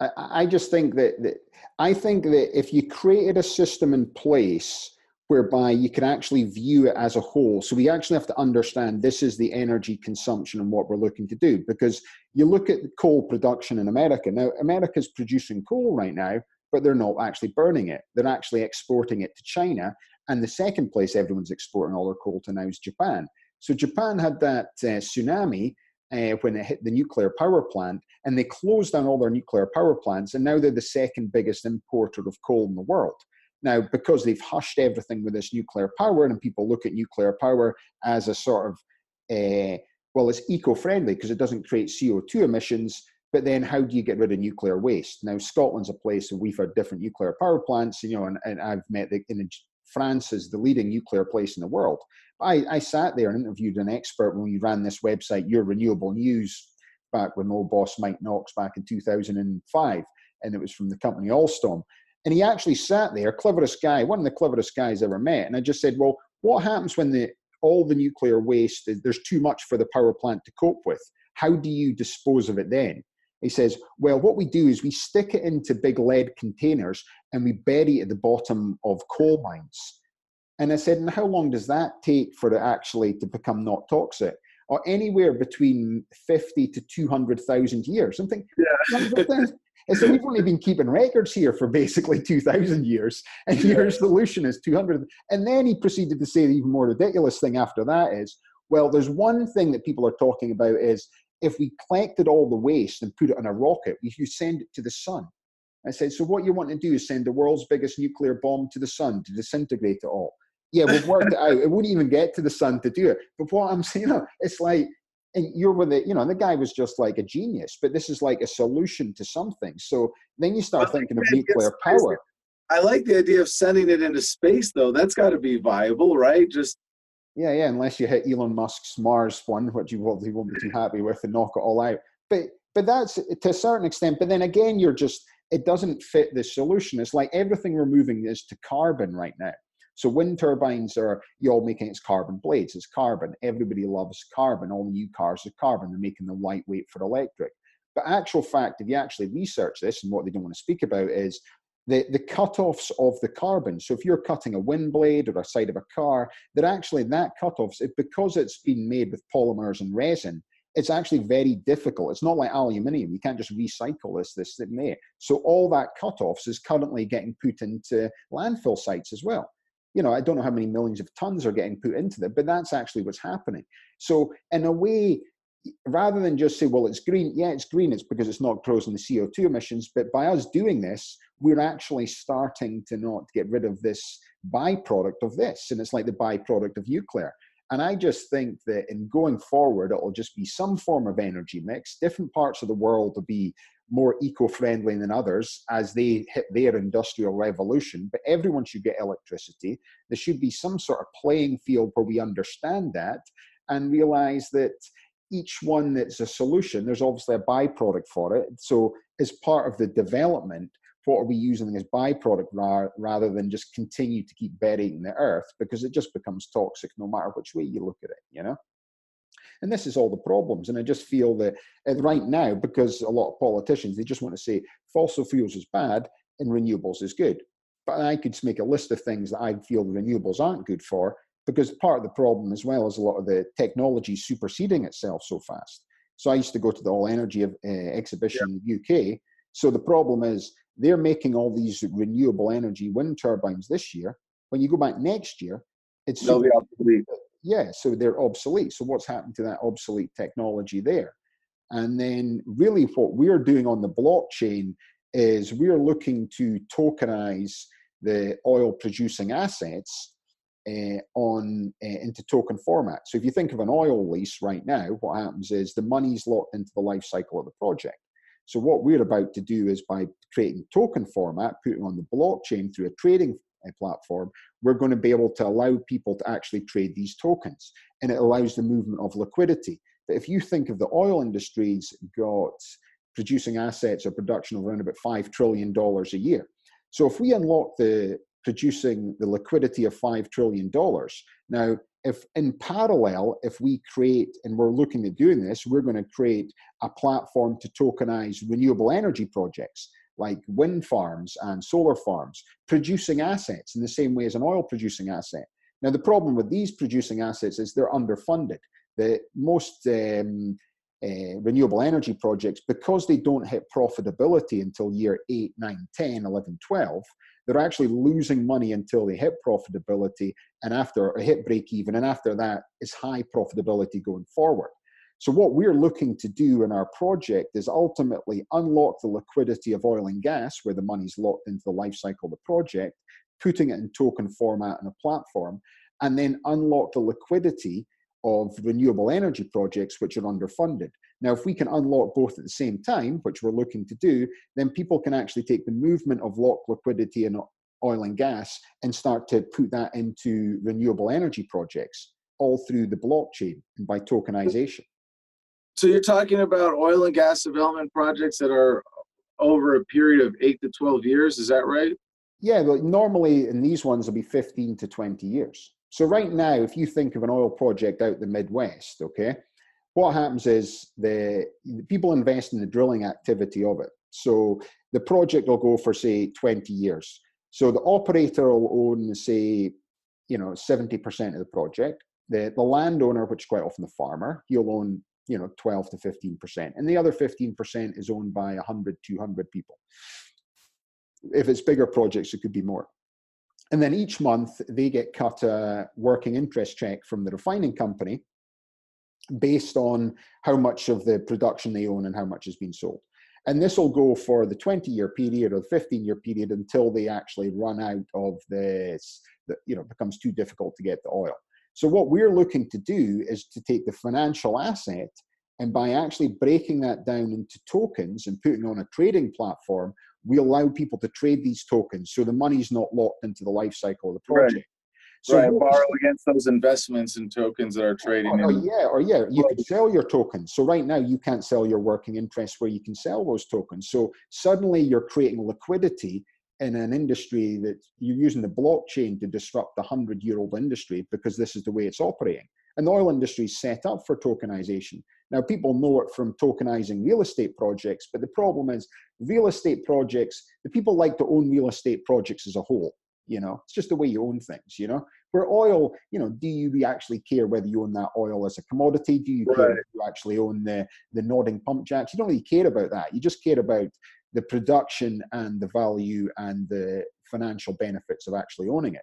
I, I just think that, that i think that if you created a system in place whereby you can actually view it as a whole. So we actually have to understand this is the energy consumption and what we're looking to do. Because you look at coal production in America. Now, America's producing coal right now, but they're not actually burning it. They're actually exporting it to China. And the second place everyone's exporting all their coal to now is Japan. So Japan had that uh, tsunami uh, when it hit the nuclear power plant, and they closed down all their nuclear power plants, and now they're the second biggest importer of coal in the world. Now, because they've hushed everything with this nuclear power, and people look at nuclear power as a sort of, uh, well, it's eco friendly because it doesn't create CO2 emissions. But then, how do you get rid of nuclear waste? Now, Scotland's a place where we've had different nuclear power plants, you know, and, and I've met the, in France is the leading nuclear place in the world. I, I sat there and interviewed an expert when we ran this website, Your Renewable News, back with old boss Mike Knox back in 2005, and it was from the company Alstom. And he actually sat there, cleverest guy, one of the cleverest guys ever met. And I just said, well, what happens when the all the nuclear waste there's too much for the power plant to cope with? How do you dispose of it then? He says, well, what we do is we stick it into big lead containers and we bury it at the bottom of coal mines. And I said, and how long does that take for it actually to become not toxic? Or anywhere between 50 to 200,000 years. I'm thinking, yeah. And so we've only been keeping records here for basically 2,000 years, and your solution is 200. And then he proceeded to say the even more ridiculous thing after that is, well, there's one thing that people are talking about is if we collected all the waste and put it on a rocket, we could send it to the sun. I said, so what you want to do is send the world's biggest nuclear bomb to the sun to disintegrate it all. Yeah, we've worked it out. It wouldn't even get to the sun to do it. But what I'm saying, it's like and you're with it, you know, the guy was just like a genius, but this is like a solution to something. So then you start thinking of nuclear power. I like the idea of sending it into space, though. That's got to be viable, right? Just yeah, yeah. Unless you hit Elon Musk's Mars one, which you probably won't be too happy with, and knock it all out. But but that's to a certain extent. But then again, you're just it doesn't fit the solution. It's like everything we're moving is to carbon right now. So wind turbines are you all making it's carbon blades, it's carbon. Everybody loves carbon. All new cars are carbon. They're making them lightweight for electric. But actual fact, if you actually research this, and what they don't want to speak about is the, the cutoffs of the carbon. So if you're cutting a wind blade or a side of a car, that actually that cutoffs, it, because it's been made with polymers and resin, it's actually very difficult. It's not like aluminium. You can't just recycle this, this, and there. So all that cutoffs is currently getting put into landfill sites as well you know, I don't know how many millions of tons are getting put into them, but that's actually what's happening. So, in a way, rather than just say, well, it's green, yeah, it's green, it's because it's not causing the CO2 emissions. But by us doing this, we're actually starting to not get rid of this byproduct of this. And it's like the byproduct of nuclear. And I just think that in going forward, it'll just be some form of energy mix. Different parts of the world will be more eco-friendly than others as they hit their industrial revolution but everyone should get electricity there should be some sort of playing field where we understand that and realize that each one that's a solution there's obviously a byproduct for it so as part of the development what are we using as byproduct rather than just continue to keep burying the earth because it just becomes toxic no matter which way you look at it you know and this is all the problems. And I just feel that uh, right now, because a lot of politicians, they just want to say fossil fuels is bad and renewables is good. But I could make a list of things that I feel the renewables aren't good for, because part of the problem as well is a lot of the technology superseding itself so fast. So I used to go to the All Energy uh, exhibition yeah. in the UK. So the problem is they're making all these renewable energy wind turbines this year. When you go back next year, It's They'll be obsolete. Yeah, so they're obsolete. So what's happened to that obsolete technology there? And then really what we're doing on the blockchain is we're looking to tokenize the oil producing assets uh, on uh, into token format. So if you think of an oil lease right now, what happens is the money's locked into the life cycle of the project. So what we're about to do is by creating token format, putting on the blockchain through a trading uh, platform, we're going to be able to allow people to actually trade these tokens, and it allows the movement of liquidity. But if you think of the oil industry's got producing assets or production of around about $5 trillion a year. So if we unlock the producing the liquidity of $5 trillion, now if in parallel, if we create, and we're looking at doing this, we're going to create a platform to tokenize renewable energy projects like wind farms and solar farms, producing assets in the same way as an oil producing asset. Now, the problem with these producing assets is they're underfunded. The most um, uh, renewable energy projects, because they don't hit profitability until year 8, 9, 10, 11, 12, they're actually losing money until they hit profitability and after a hit break even. And after that is high profitability going forward. So, what we're looking to do in our project is ultimately unlock the liquidity of oil and gas, where the money's locked into the life cycle of the project, putting it in token format in a platform, and then unlock the liquidity of renewable energy projects which are underfunded. Now, if we can unlock both at the same time, which we're looking to do, then people can actually take the movement of locked liquidity in oil and gas and start to put that into renewable energy projects all through the blockchain and by tokenization. So you're talking about oil and gas development projects that are over a period of eight to 12 years, is that right? Yeah, but normally in these ones, it'll be 15 to 20 years. So right now, if you think of an oil project out the Midwest, okay, what happens is the, the people invest in the drilling activity of it. So the project will go for say 20 years. So the operator will own say, you know, 70% of the project. The the landowner, which is quite often the farmer, he'll own you know 12 to 15%, and the other 15% is owned by 100, 200 people. If it's bigger projects, it could be more. And then each month they get cut a working interest check from the refining company based on how much of the production they own and how much has been sold. And this will go for the 20 year period or the 15 year period until they actually run out of this, you know, becomes too difficult to get the oil. So, what we're looking to do is to take the financial asset and by actually breaking that down into tokens and putting on a trading platform, we allow people to trade these tokens so the money's not locked into the life cycle of the project. Right. So right, borrow against those investments and tokens that are trading. Oh, oh, or, or yeah, or yeah, you can sell your tokens. So right now you can't sell your working interest where you can sell those tokens. So suddenly you're creating liquidity in an industry that you're using the blockchain to disrupt the hundred year old industry because this is the way it's operating. And the oil industry is set up for tokenization. Now, people know it from tokenizing real estate projects, but the problem is real estate projects, the people like to own real estate projects as a whole. You know, it's just the way you own things, you know. Where oil, you know, do you actually care whether you own that oil as a commodity? Do you right. care if you actually own the, the nodding pump jacks? You don't really care about that. You just care about the production and the value and the financial benefits of actually owning it.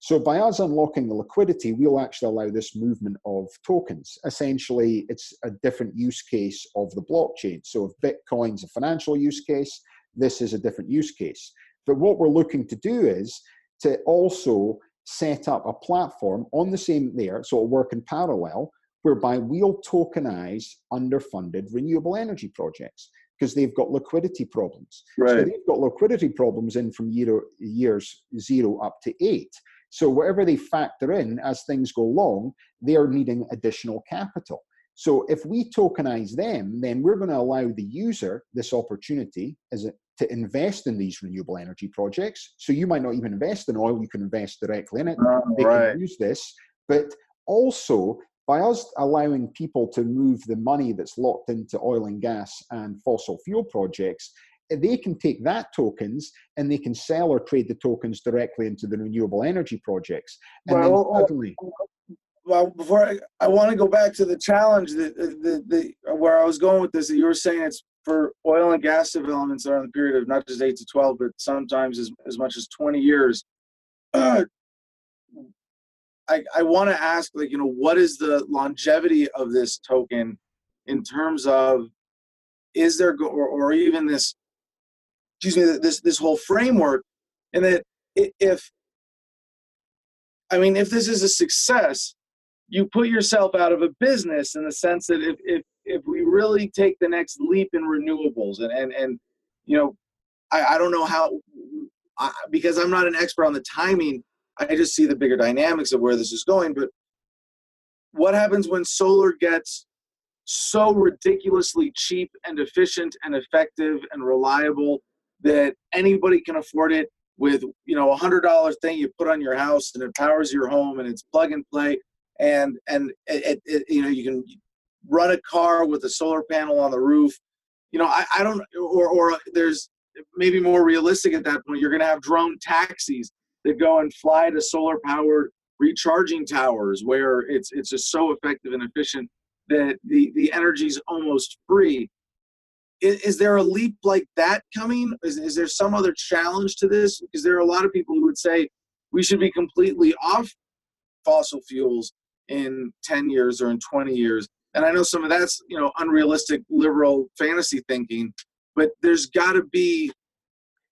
So by us unlocking the liquidity, we'll actually allow this movement of tokens. Essentially, it's a different use case of the blockchain. So if Bitcoin's a financial use case, this is a different use case. But what we're looking to do is to also set up a platform on the same there, so it'll work in parallel, whereby we'll tokenize underfunded renewable energy projects because they've got liquidity problems. Right. So they've got liquidity problems in from year, years zero up to eight. So whatever they factor in as things go along, they are needing additional capital. So if we tokenize them, then we're going to allow the user this opportunity as a, to invest in these renewable energy projects. So you might not even invest in oil; you can invest directly in it. Uh, they right. can use this, but also by us allowing people to move the money that's locked into oil and gas and fossil fuel projects, they can take that tokens and they can sell or trade the tokens directly into the renewable energy projects. And well, then suddenly, well, before I, I want to go back to the challenge that the, the, where I was going with this, that you were saying it's for oil and gas developments that are in the period of not just eight to 12, but sometimes as, as much as 20 years. Uh, I, I want to ask, like, you know, what is the longevity of this token in terms of is there, or, or even this, excuse me, this this whole framework, and that if, I mean, if this is a success, you put yourself out of a business in the sense that if if if we really take the next leap in renewables and and and you know, I, I don't know how I, because I'm not an expert on the timing I just see the bigger dynamics of where this is going. But what happens when solar gets so ridiculously cheap and efficient and effective and reliable that anybody can afford it with you know a hundred dollar thing you put on your house and it powers your home and it's plug and play. And and it, it, you know you can run a car with a solar panel on the roof. You know i, I don't or or there's maybe more realistic at that point you're going to have drone taxis that go and fly to solar powered recharging towers where it's it's just so effective and efficient that the the energy is almost free is, is, there a leap like that coming is, is there some other challenge to this because there are a lot of people who would say we should be completely off fossil fuels in 10 years or in 20 years and i know some of that's you know unrealistic liberal fantasy thinking but there's got to be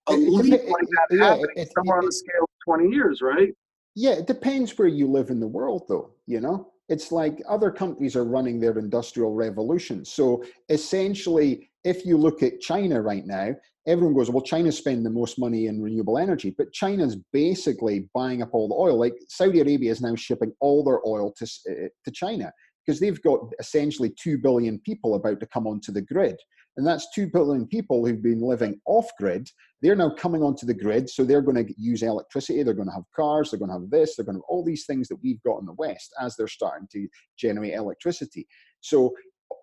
a it, leap it, like that yeah, happening it, somewhere on the scale of 20 years, right? Yeah, it depends where you live in the world, though. You know, it's like other countries are running their industrial revolution. So essentially, if you look at China right now, everyone goes, well, China's spending the most money in renewable energy, but China's basically buying up all the oil. Like Saudi Arabia is now shipping all their oil to, uh, to China because they've got essentially 2 billion people about to come onto the grid. And that's 2 billion people who've been living off grid. They're now coming onto the grid. So they're going to use electricity. They're going to have cars. They're going to have this. They're going to have all these things that we've got in the West as they're starting to generate electricity. So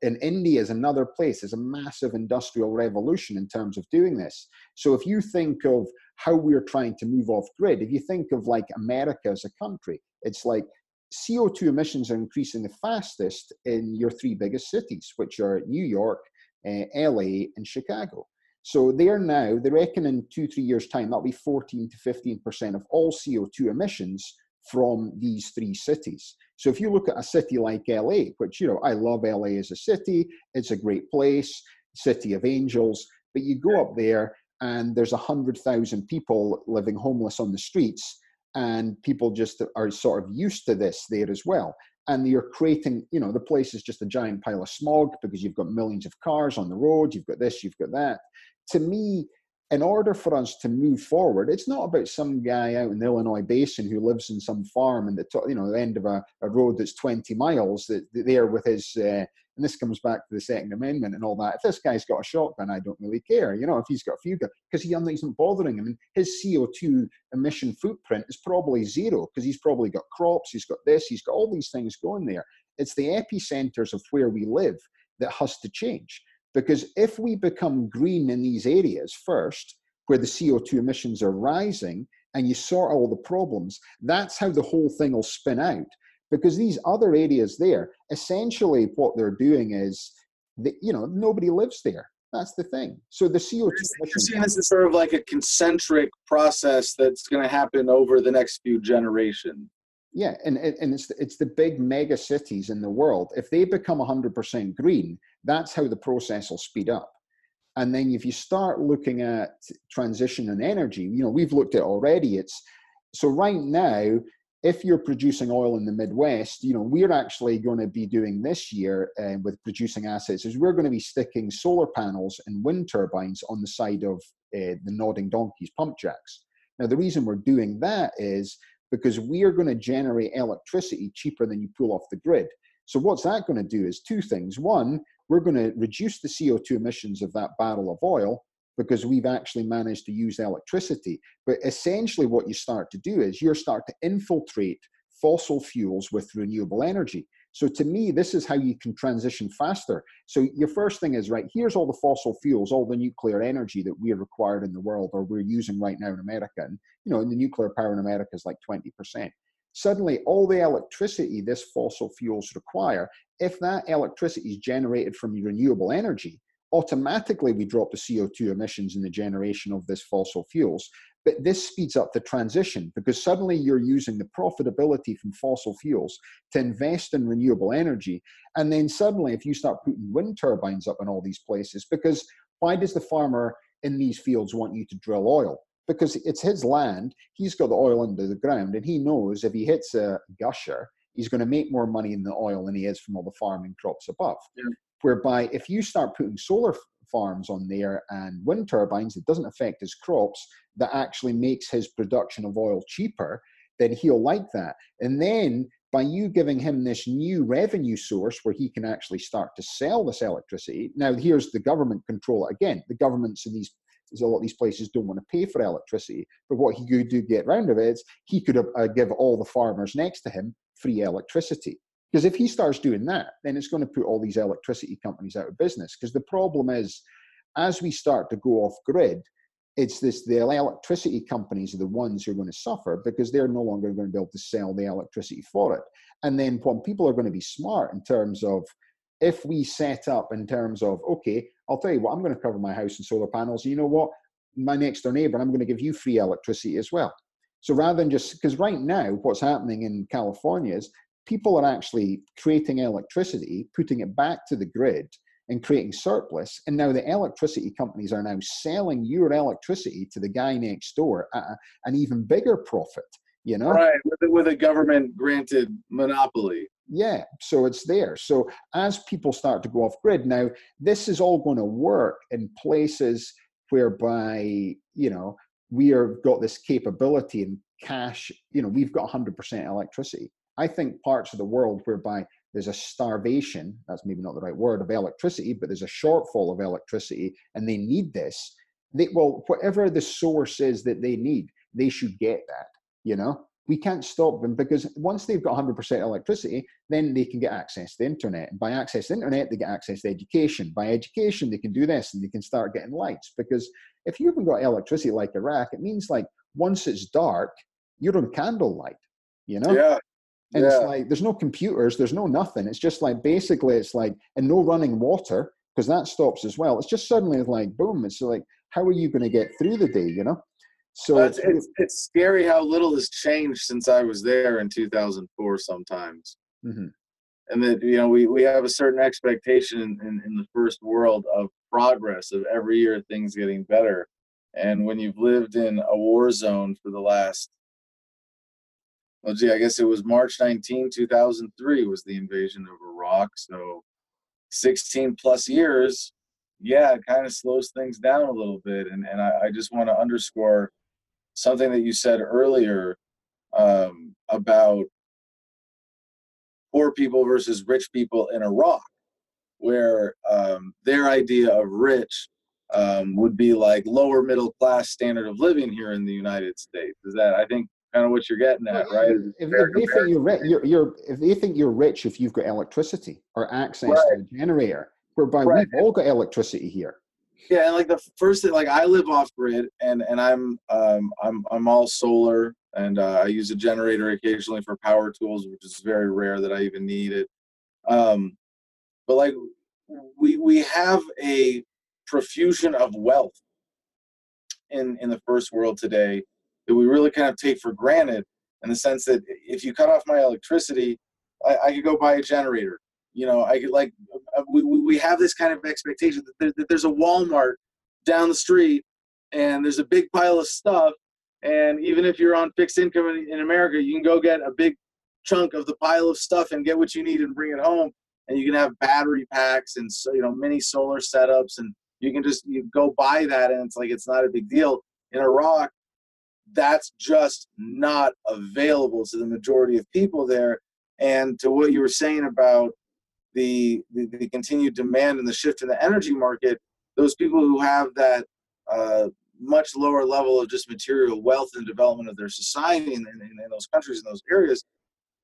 in India is another place. There's a massive industrial revolution in terms of doing this. So if you think of how we're trying to move off grid, if you think of like America as a country, it's like CO2 emissions are increasing the fastest in your three biggest cities, which are New York, uh, LA, and Chicago. So they are now, they reckon in two, three years' time, that'll be 14 to 15% of all CO2 emissions from these three cities. So if you look at a city like LA, which, you know, I love LA as a city, it's a great place, city of angels, but you go up there and there's 100,000 people living homeless on the streets and people just are sort of used to this there as well. And you're creating you know the place is just a giant pile of smog because you've got millions of cars on the road you've got this you've got that. To me in order for us to move forward it's not about some guy out in the illinois basin who lives in some farm in the you know the end of a, a road that's 20 miles that, there with his uh, and this comes back to the Second Amendment and all that. If this guy's got a shotgun, I don't really care. You know, if he's got a few guns, because he isn't bothering him. And his CO2 emission footprint is probably zero because he's probably got crops, he's got this, he's got all these things going there. It's the epicenters of where we live that has to change. Because if we become green in these areas first, where the CO2 emissions are rising, and you sort all the problems, that's how the whole thing will spin out because these other areas there, essentially what they're doing is, that, you know, nobody lives there. That's the thing. So the CO2 emissions. You're seeing this is sort of like a concentric process that's going to happen over the next few generations. Yeah, and and it's it's the big mega cities in the world. If they become 100% green, that's how the process will speed up. And then if you start looking at transition and energy, you know, we've looked at already. It's so right now if you're producing oil in the Midwest, you know, we're actually going to be doing this year uh, with producing assets is we're going to be sticking solar panels and wind turbines on the side of uh, the nodding donkeys pump jacks. Now, the reason we're doing that is because we are going to generate electricity cheaper than you pull off the grid. So, what's that going to do is two things. One, we're going to reduce the CO2 emissions of that barrel of oil because we've actually managed to use electricity. But essentially, what you start to do is you start to infiltrate fossil fuels with renewable energy. So to me, this is how you can transition faster. So your first thing is right. Here's all the fossil fuels, all the nuclear energy that we're required in the world, or we're using right now in America. And you know, the nuclear power in America is like 20%. Suddenly, all the electricity this fossil fuels require, if that electricity is generated from renewable energy, automatically we drop the CO2 emissions in the generation of this fossil fuels. But this speeds up the transition because suddenly you're using the profitability from fossil fuels to invest in renewable energy. And then suddenly, if you start putting wind turbines up in all these places, because why does the farmer in these fields want you to drill oil? Because it's his land, he's got the oil under the ground, and he knows if he hits a gusher, he's going to make more money in the oil than he is from all the farming crops above. Yeah. Whereby, if you start putting solar farms on there and wind turbines, it doesn't affect his crops, that actually makes his production of oil cheaper, then he'll like that. And then by you giving him this new revenue source where he can actually start to sell this electricity. Now, here's the government control again. The governments in these a lot of these places don't want to pay for electricity. But what he could do get round of it is he could uh, give all the farmers next to him free electricity. Because if he starts doing that, then it's going to put all these electricity companies out of business. Because the problem is, as we start to go off grid, it's this the electricity companies are the ones who are going to suffer because they're no longer going to be able to sell the electricity for it. And then when people are going to be smart in terms of if we set up in terms of okay, I'll tell you what, I'm going to cover my house in solar panels. You know what? My next door neighbor, I'm going to give you free electricity as well. So rather than just because right now what's happening in California is people are actually creating electricity, putting it back to the grid, and creating surplus. And now the electricity companies are now selling your electricity to the guy next door at a, an even bigger profit. You know, right? With a, with a government granted monopoly. Yeah, so it's there. So as people start to go off grid, now this is all going to work in places whereby you know we are got this capability and cash. You know, we've got 100% electricity. I think parts of the world whereby there's a starvation, that's maybe not the right word, of electricity, but there's a shortfall of electricity and they need this. They, well, whatever the source is that they need, they should get that, you know? We can't stop them because once they've got 100% electricity, then they can get access to the internet. And by access to the internet, they get access to education. By education, they can do this and they can start getting lights. Because if you haven't got electricity like Iraq, it means like once it's dark, you're on candlelight, you know? Yeah. And yeah. it's like there's no computers, there's no nothing. It's just like basically it's like and no running water because that stops as well. It's just suddenly like boom. It's like how are you going to get through the day? You know. So it's, it's, it's scary how little has changed since I was there in 2004. Sometimes. Mm-hmm. And that you know we, we have a certain expectation in, in, in the first world of progress of every year things getting better, and when you've lived in a war zone for the last well, gee, I guess it was March 19, 2003 was the invasion of Iraq. So 16 plus years, yeah, it kind of slows things down a little bit. And, and I, I just want to underscore something that you said earlier um, about poor people versus rich people in Iraq, where um, their idea of rich um, would be like lower middle class standard of living here in the United States. Is that I think kind of what you're getting at, right? If, if they think you're, rich, you're, you're, if they think you're rich if you've got electricity or access right. to a generator, whereby right. we've all got electricity here. Yeah, and like the first thing, like I live off grid, and and I'm um I'm I'm all solar, and uh, I use a generator occasionally for power tools, which is very rare that I even need it. Um, but like we we have a profusion of wealth in in the first world today that we really kind of take for granted in the sense that if you cut off my electricity, I, I could go buy a generator. You know, I could like uh, we, we have this kind of expectation that, there, that there's a Walmart down the street and there's a big pile of stuff. And even if you're on fixed income in, in America, you can go get a big chunk of the pile of stuff and get what you need and bring it home. And you can have battery packs and so you know mini solar setups, and you can just you go buy that, and it's like it's not a big deal. In Iraq, that's just not available to the majority of people there. And to what you were saying about the, the, the continued demand and the shift in the energy market, those people who have that uh, much lower level of just material wealth and development of their society in, in, in those countries, in those areas,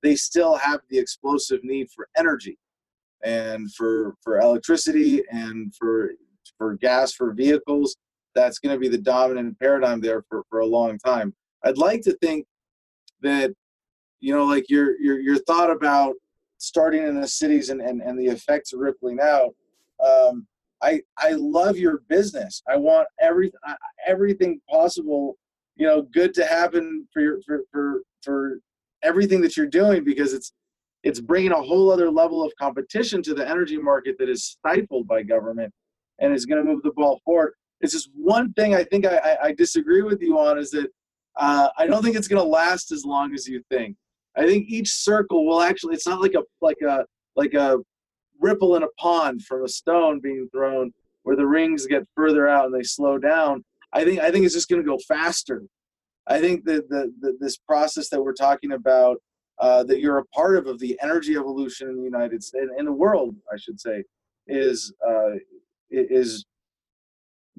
they still have the explosive need for energy and for for electricity and for for gas for vehicles that's going to be the dominant paradigm there for, for a long time. I'd like to think that, you know, like your your your thought about starting in the cities and, and, and the effects rippling out. Um, I I love your business. I want every everything possible. you know good to happen for your for for, for everything that you're doing because it's it's bringing a whole other level of competition to the energy market that is stifled by government and is going to move the ball forward. It's just one thing I think I, I disagree with you on is that uh, I don't think it's going to last as long as you think. I think each circle will actually. It's not like a like a like a ripple in a pond from a stone being thrown where the rings get further out and they slow down. I think I think it's just going to go faster. I think that the, the, this process that we're talking about, uh, that you're a part of, of the energy evolution in the United States, in the world, I should say, is uh, is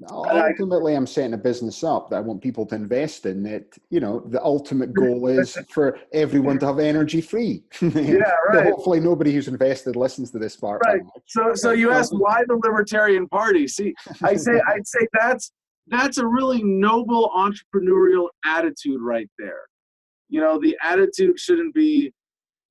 ultimately I, am setting a business up that i want people to invest in that you know the ultimate goal is for everyone to have energy free. Yeah right. hopefully nobody who's invested listens to this part right. so so you asked why the libertarian party? See i say i'd say that's that's a really noble entrepreneurial attitude right there. You know the attitude shouldn't be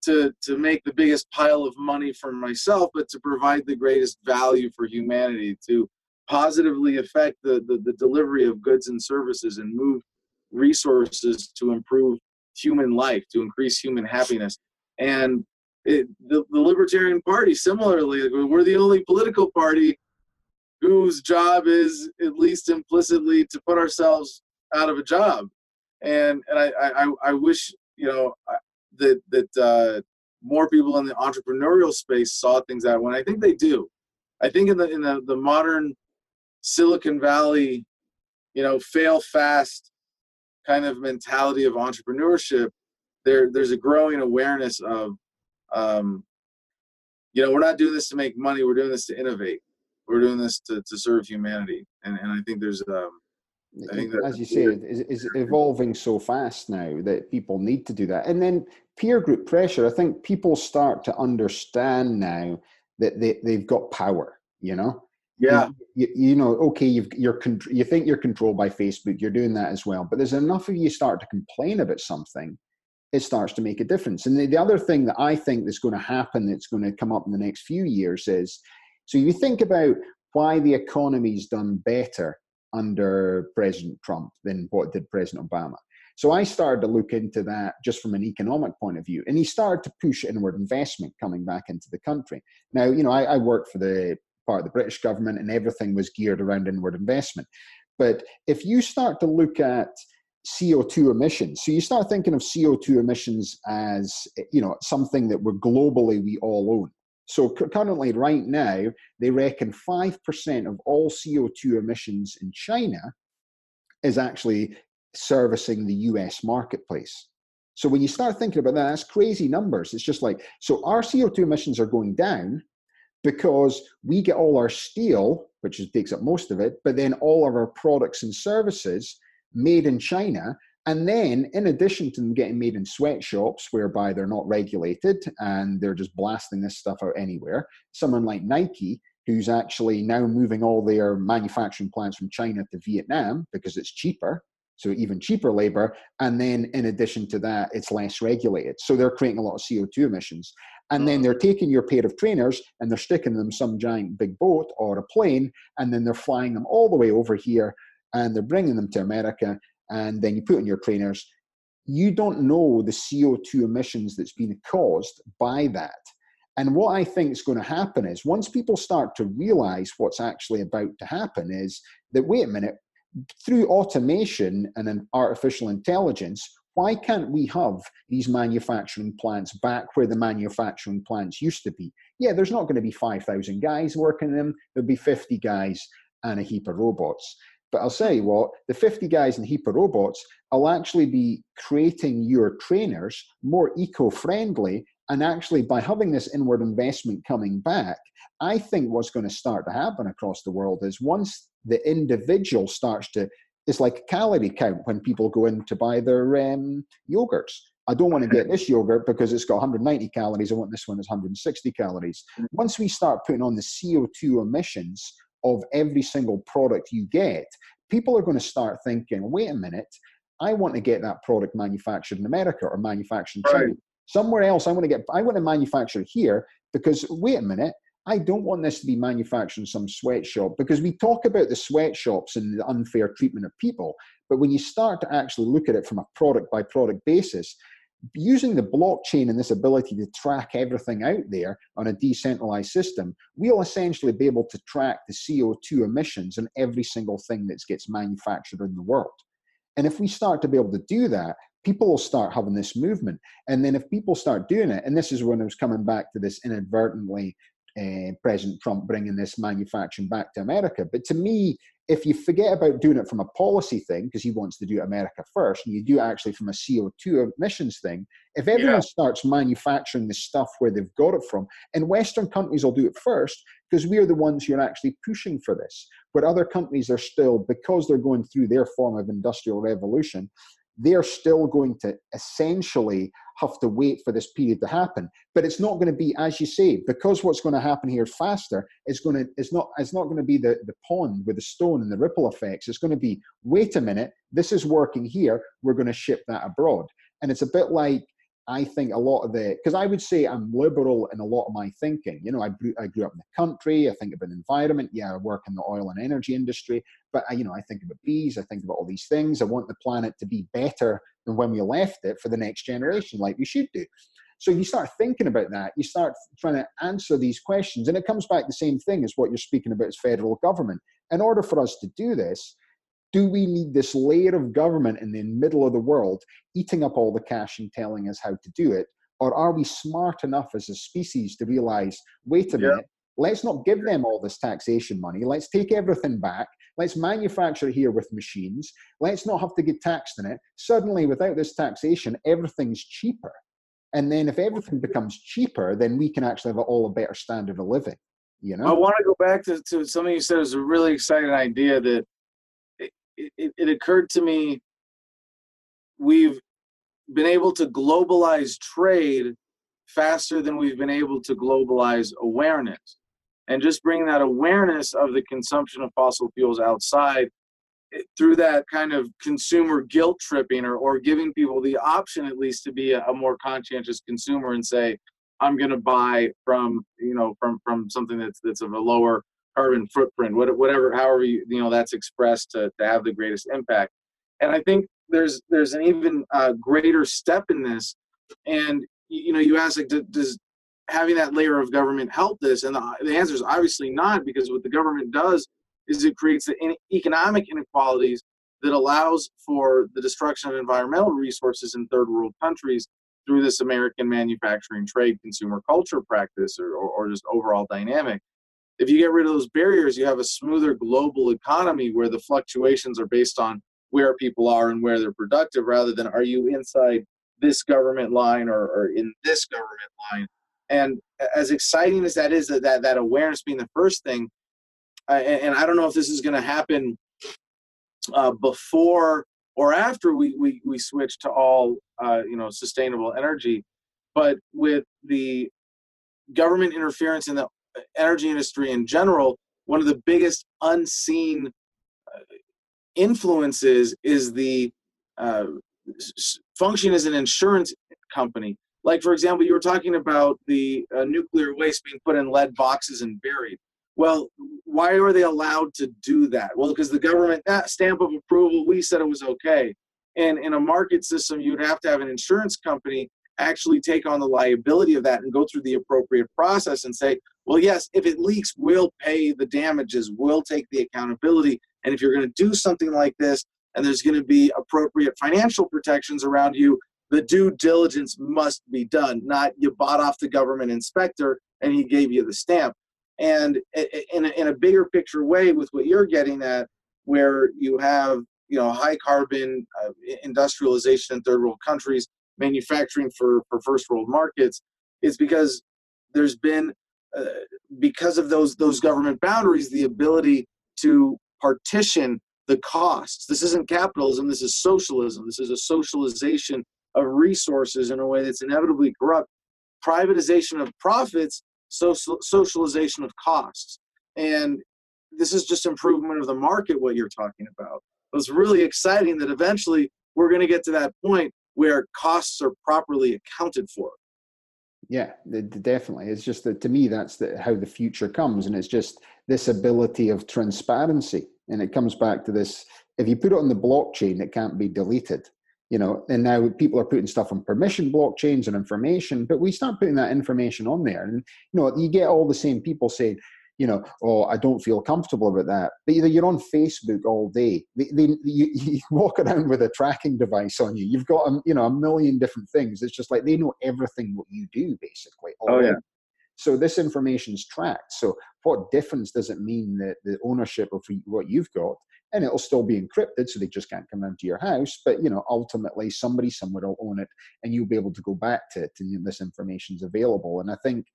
to to make the biggest pile of money for myself but to provide the greatest value for humanity to positively affect the, the, the delivery of goods and services and move resources to improve human life, to increase human happiness. And it, the, the Libertarian Party, similarly, we're the only political party whose job is, at least implicitly, to put ourselves out of a job. And and I I, I wish you know that that uh, more people in the entrepreneurial space saw things that way. I think they do. I think in the in the, the modern Silicon Valley, you know, fail fast kind of mentality of entrepreneurship, there there's a growing awareness of, um, you know, we're not doing this to make money. We're doing this to innovate. We're doing this to, to serve humanity. And and I think there's um, I think as you say, is evolving so fast now that people need to do that. And then peer group pressure. I think people start to understand now that they, they've got power. You know, yeah you, you, know okay you've you're you think you're controlled by facebook you're doing that as well but there's enough of you start to complain about something it starts to make a difference and the, the other thing that i think that's going to happen that's going to come up in the next few years is so you think about why the economy's done better under president trump than what did president obama so I started to look into that just from an economic point of view. And he started to push inward investment coming back into the country. Now, you know, I, I work for the part of the British government, and everything was geared around inward investment. But if you start to look at CO2 emissions, so you start thinking of CO2 emissions as you know something that we're globally we all own. So currently, right now, they reckon five percent of all CO2 emissions in China is actually servicing the US marketplace. So when you start thinking about that, that's crazy numbers. It's just like, so our CO2 emissions are going down, because we get all our steel, which is, takes up most of it, but then all of our products and services made in China. And then, in addition to them getting made in sweatshops, whereby they're not regulated and they're just blasting this stuff out anywhere, someone like Nike, who's actually now moving all their manufacturing plants from China to Vietnam because it's cheaper, so even cheaper labor. And then, in addition to that, it's less regulated. So they're creating a lot of CO2 emissions. And then oh. they're taking your pair of trainers and they're sticking them some giant big boat or a plane, and then they're flying them all the way over here and they're bringing them to America. And then you put in your trainers. You don't know the CO2 emissions that's been caused by that. And what I think is going to happen is once people start to realize what's actually about to happen, is that wait a minute, through automation and an artificial intelligence, why can't we have these manufacturing plants back where the manufacturing plants used to be? Yeah, there's not going to be 5,000 guys working in them, there'll be 50 guys and a heap of robots. But I'll say what, the 50 guys and a heap of robots will actually be creating your trainers more eco friendly. And actually, by having this inward investment coming back, I think what's going to start to happen across the world is once the individual starts to it's like a calorie count when people go in to buy their um, yogurts. I don't want to get this yogurt because it's got 190 calories. I want this one that's 160 calories. Mm. Once we start putting on the CO2 emissions of every single product you get, people are going to start thinking, wait a minute, I want to get that product manufactured in America or manufactured in China. Right. Somewhere else, I want to get, I want to manufacture here because wait a minute, I don't want this to be manufactured in some sweatshop because we talk about the sweatshops and the unfair treatment of people. But when you start to actually look at it from a product by product basis, using the blockchain and this ability to track everything out there on a decentralized system, we'll essentially be able to track the CO2 emissions in every single thing that gets manufactured in the world. And if we start to be able to do that, people will start having this movement. And then if people start doing it, and this is when I was coming back to this inadvertently uh, President Trump bringing this manufacturing back to America. But to me, if you forget about doing it from a policy thing, because he wants to do America first, and you do it actually from a CO2 emissions thing, if everyone yeah. starts manufacturing the stuff where they've got it from, and Western countries will do it first, because we are the ones who are actually pushing for this. But other countries are still, because they're going through their form of industrial revolution, they're still going to essentially have to wait for this period to happen. But it's not going to be, as you say, because what's going to happen here faster is going to it's not it's not going to be the, the pond with the stone and the ripple effects. It's going to be, wait a minute, this is working here, we're going to ship that abroad. And it's a bit like I think a lot of the, because I would say I'm liberal in a lot of my thinking. You know, I grew, I grew up in the country. I think about environment. Yeah, I work in the oil and energy industry. But, I, you know, I think about bees. I think about all these things. I want the planet to be better than when we left it for the next generation, like we should do. So you start thinking about that. You start trying to answer these questions. And it comes back the same thing as what you're speaking about as federal government. In order for us to do this, do we need this layer of government in the middle of the world eating up all the cash and telling us how to do it? Or are we smart enough as a species to realize, wait a yeah. minute, let's not give them all this taxation money. Let's take everything back. Let's manufacture here with machines. Let's not have to get taxed on it. Suddenly, without this taxation, everything's cheaper. And then if everything becomes cheaper, then we can actually have all a better standard of living. You know? I want to go back to, to something you said was a really exciting idea that it, it occurred to me we've been able to globalize trade faster than we've been able to globalize awareness. And just bringing that awareness of the consumption of fossil fuels outside eh, through that kind of consumer guilt tripping or, or giving people the option at least to be a, a more conscientious consumer and say, I'm going to buy from, you know, from, from something that's, that's of a lower carbon footprint, whatever, however you, you know that's expressed to, to have the greatest impact. And I think there's there's an even uh, greater step in this. And you know, you ask like, does having that layer of government help this? And the, the answer is obviously not, because what the government does is it creates the economic inequalities that allows for the destruction of environmental resources in third world countries through this American manufacturing trade consumer culture practice or, or, or just overall dynamic if you get rid of those barriers, you have a smoother global economy where the fluctuations are based on where people are and where they're productive rather than are you inside this government line or, or in this government line. And as exciting as that is, that, that, that awareness being the first thing, and, and, I don't know if this is going to happen uh, before or after we, we, we switch to all uh, you know sustainable energy, but with the government interference in the energy industry in general, one of the biggest unseen uh, influences is the uh, function as an insurance company. Like, for example, you were talking about the uh, nuclear waste being put in lead boxes and buried. Well, why are they allowed to do that? Well, because the government that stamp of approval, we said it was okay. And in a market system, you'd have to have an insurance company actually take on the liability of that and go through the appropriate process and say, well, yes, if it leaks, we'll pay the damages, we'll take the accountability. And if you're going to do something like this and there's going to be appropriate financial protections around you, the due diligence must be done, not you bought off the government inspector and he gave you the stamp. And in a, in a bigger picture way, with what you're getting at, where you have you know high carbon uh, industrialization in third world countries manufacturing for, for first world markets is because there's been because of those those government boundaries the ability to partition the costs. This isn't capitalism this is socialism. This is a socialization of resources in a way that's inevitably corrupt. Privatization of profits social, socialization of costs. And this is just improvement of the market what you're talking about. It's really exciting that eventually we're going to get to that point where costs are properly accounted for. Yeah, definitely. It's just that to me, that's the, how the future comes, and it's just this ability of transparency. and it comes back to this: if you put it on the blockchain, it can't be deleted. You know, and now people are putting stuff on permission blockchains and information, but we start putting that information on there, and you know, you get all the same people saying, you know, oh, I don't feel comfortable about that. But either you're on Facebook all day, they, they, you, you, walk around with a tracking device on you. You've got, a, you know, a million different things. It's just like they know everything what you do, basically. Oh yeah. So this information is tracked. So what difference does it mean that the ownership of what you've got? And it'll still be encrypted, so they just can't come into your house. But you know, ultimately, somebody somewhere will own it, and you'll be able to go back to it, and this information's available. And I think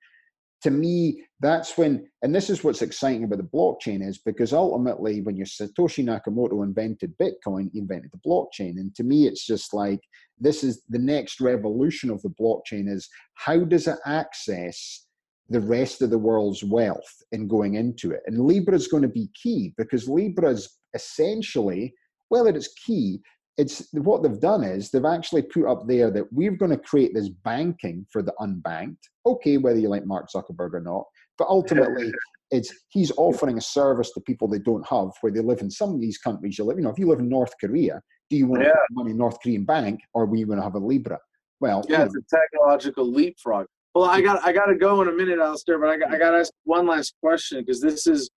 to me, that's when, and this is what's exciting about the blockchain is because ultimately, when you Satoshi Nakamoto invented Bitcoin, he invented the blockchain. And to me, it's just like this is the next revolution of the blockchain is how does it access the rest of the world's wealth in going into it? And Libra is going to be key because Libra is essentially, well, it is key it's what they've done is they've actually put up there that we're going to create this banking for the unbanked. Okay, whether you like Mark Zuckerberg or not, but ultimately, it's he's offering a service to people they don't have where they live in some of these countries. You live, you know, if you live in North Korea, do you want yeah. to have money in North Korean bank or we want to have a Libra? Well, yeah, it's know. a technological leapfrog. Well, I got I got to go in a minute, Alistair, but I got, I got to ask one last question because this is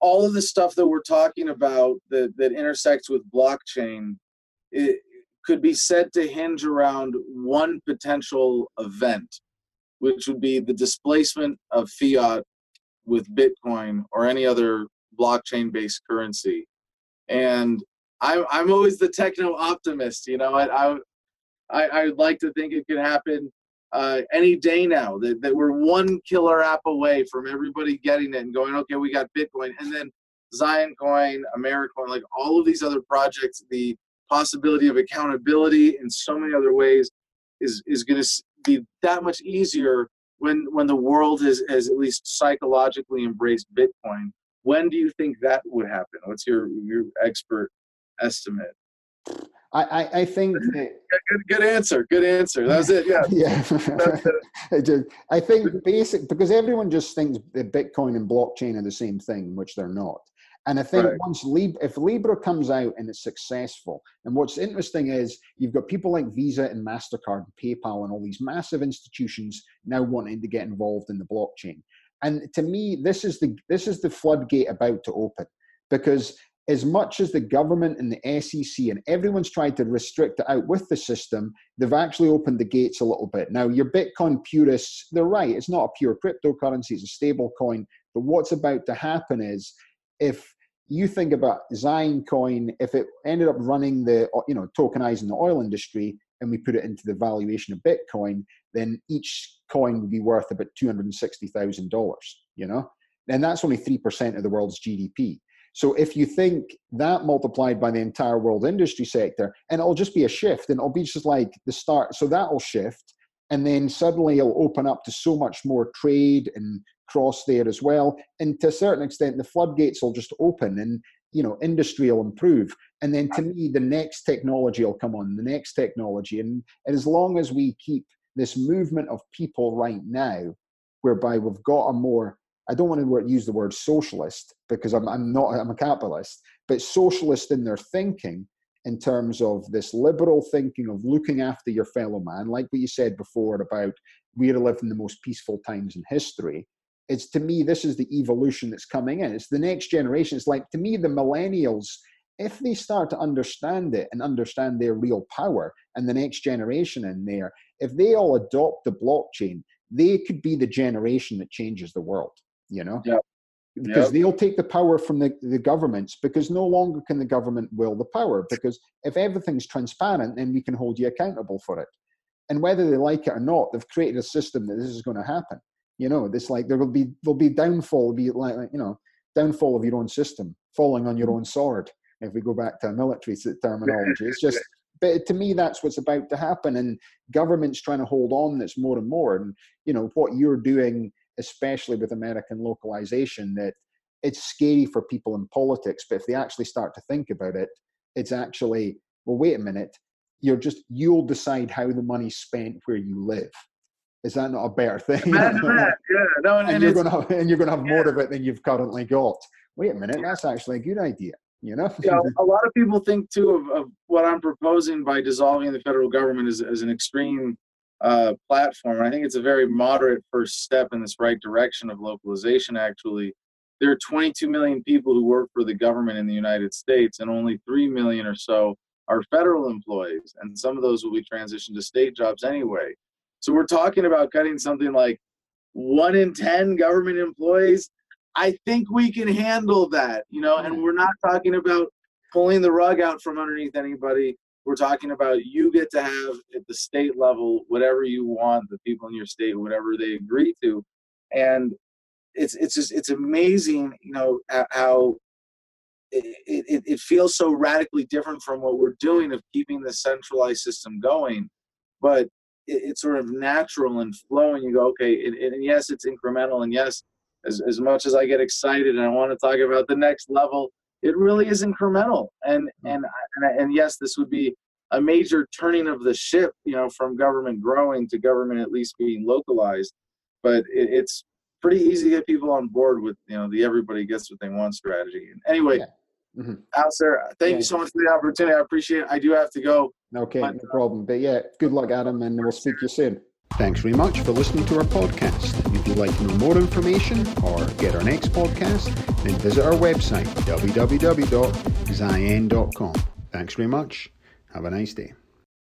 all of the stuff that we're talking about that, that intersects with blockchain it could be said to hinge around one potential event which would be the displacement of fiat with bitcoin or any other blockchain based currency. And I'm, I'm always the techno optimist you know I, I I, I would like to think it could happen uh, any day now that, that we're one killer app away from everybody getting it and going, okay, we got Bitcoin, and then Zion Coin, Americoin, like all of these other projects, the possibility of accountability in so many other ways is is going to be that much easier when when the world has, has at least psychologically embraced Bitcoin. When do you think that would happen? What's your your expert estimate? I, I, think that, good, good answer. Good answer. That's it. Yeah. yeah. I think basic because everyone just thinks that Bitcoin and blockchain are the same thing, which they're not. And I think right. once Libra, if Libra comes out and it's successful, and what's interesting is you've got people like Visa and Mastercard, and PayPal, and all these massive institutions now wanting to get involved in the blockchain. And to me, this is the this is the floodgate about to open because as much as the government and the SEC and everyone's tried to restrict it out with the system, they've actually opened the gates a little bit. Now, your Bitcoin purists, they're right. It's not a pure cryptocurrency, it's a stable coin. But what's about to happen is if you think about Zion coin, if it ended up running the, you know, tokenizing the oil industry and we put it into the valuation of Bitcoin, then each coin would be worth about $260,000, you know? And that's only 3% of the world's GDP. So if you think that multiplied by the entire world industry sector, and it'll just be a shift, and it'll be just like the start. So that'll shift, and then suddenly it'll open up to so much more trade and cross there as well. And to a certain extent, the floodgates will just open, and you know, industry will improve. And then to me, the next technology will come on, the next technology, and, and as long as we keep this movement of people right now, whereby we've got a more I don't want to use the word socialist because I'm, I'm not, I'm a capitalist, but socialist in their thinking in terms of this liberal thinking of looking after your fellow man, like what you said before about we are living the most peaceful times in history. It's to me, this is the evolution that's coming in. It's the next generation. It's like to me, the millennials, if they start to understand it and understand their real power and the next generation in there, if they all adopt the blockchain, they could be the generation that changes the world you know? Yeah. Because they'll take the power from the, the governments because no longer can the government will the power because if everything's transparent then we can hold you accountable for it. And whether they like it or not they've created a system that this is going to happen. You know this like there will be there'll be downfall be like you know downfall of your own system falling on your own sword if we go back to military terminology. It's just but to me that's what's about to happen and government's trying to hold on this more and more and you know what you're doing especially with American localization, that it's scary for people in politics. But if they actually start to think about it, it's actually, well, wait a minute, you're just, you'll decide how the money's spent where you live. Is that not a better thing? Imagine that. Yeah. No, and, and, you're gonna have, and you're gonna have yeah. more of it than you've currently got. Wait a minute, that's actually a good idea. You know, you know a lot of people think too of, of what I'm proposing by dissolving the federal government as, as an extreme uh, platform. I think it's a very moderate first step in this right direction of localization. Actually, there are 22 million people who work for the government in the United States, and only 3 million or so are federal employees, and some of those will be transitioned to state jobs anyway. So we're talking about cutting something like one in 10 government employees. I think we can handle that, you know, and we're not talking about pulling the rug out from underneath anybody. We're talking about you get to have at the state level whatever you want, the people in your state, whatever they agree to. And it's it's just it's amazing, you know, how it, it, it feels so radically different from what we're doing of keeping the centralized system going. But it, it's sort of natural and flowing. You go, okay, and, and yes, it's incremental, and yes, as, as much as I get excited and I want to talk about the next level, it really is incremental. And hmm. and and, and yes, this would be a major turning of the ship, you know, from government growing to government at least being localized. But it, it's pretty easy to get people on board with you know the everybody gets what they want strategy. And anyway, yeah. mm-hmm. Alistair, thank yeah. you so much for the opportunity. I appreciate it. I do have to go. Okay, but, no problem. But yeah, good luck, Adam, and we'll speak to you soon. Thanks very much for listening to our podcast. You'd like to know more information or get our next podcast, then visit our website, www.zaien.com. Thanks very much. Have a nice day.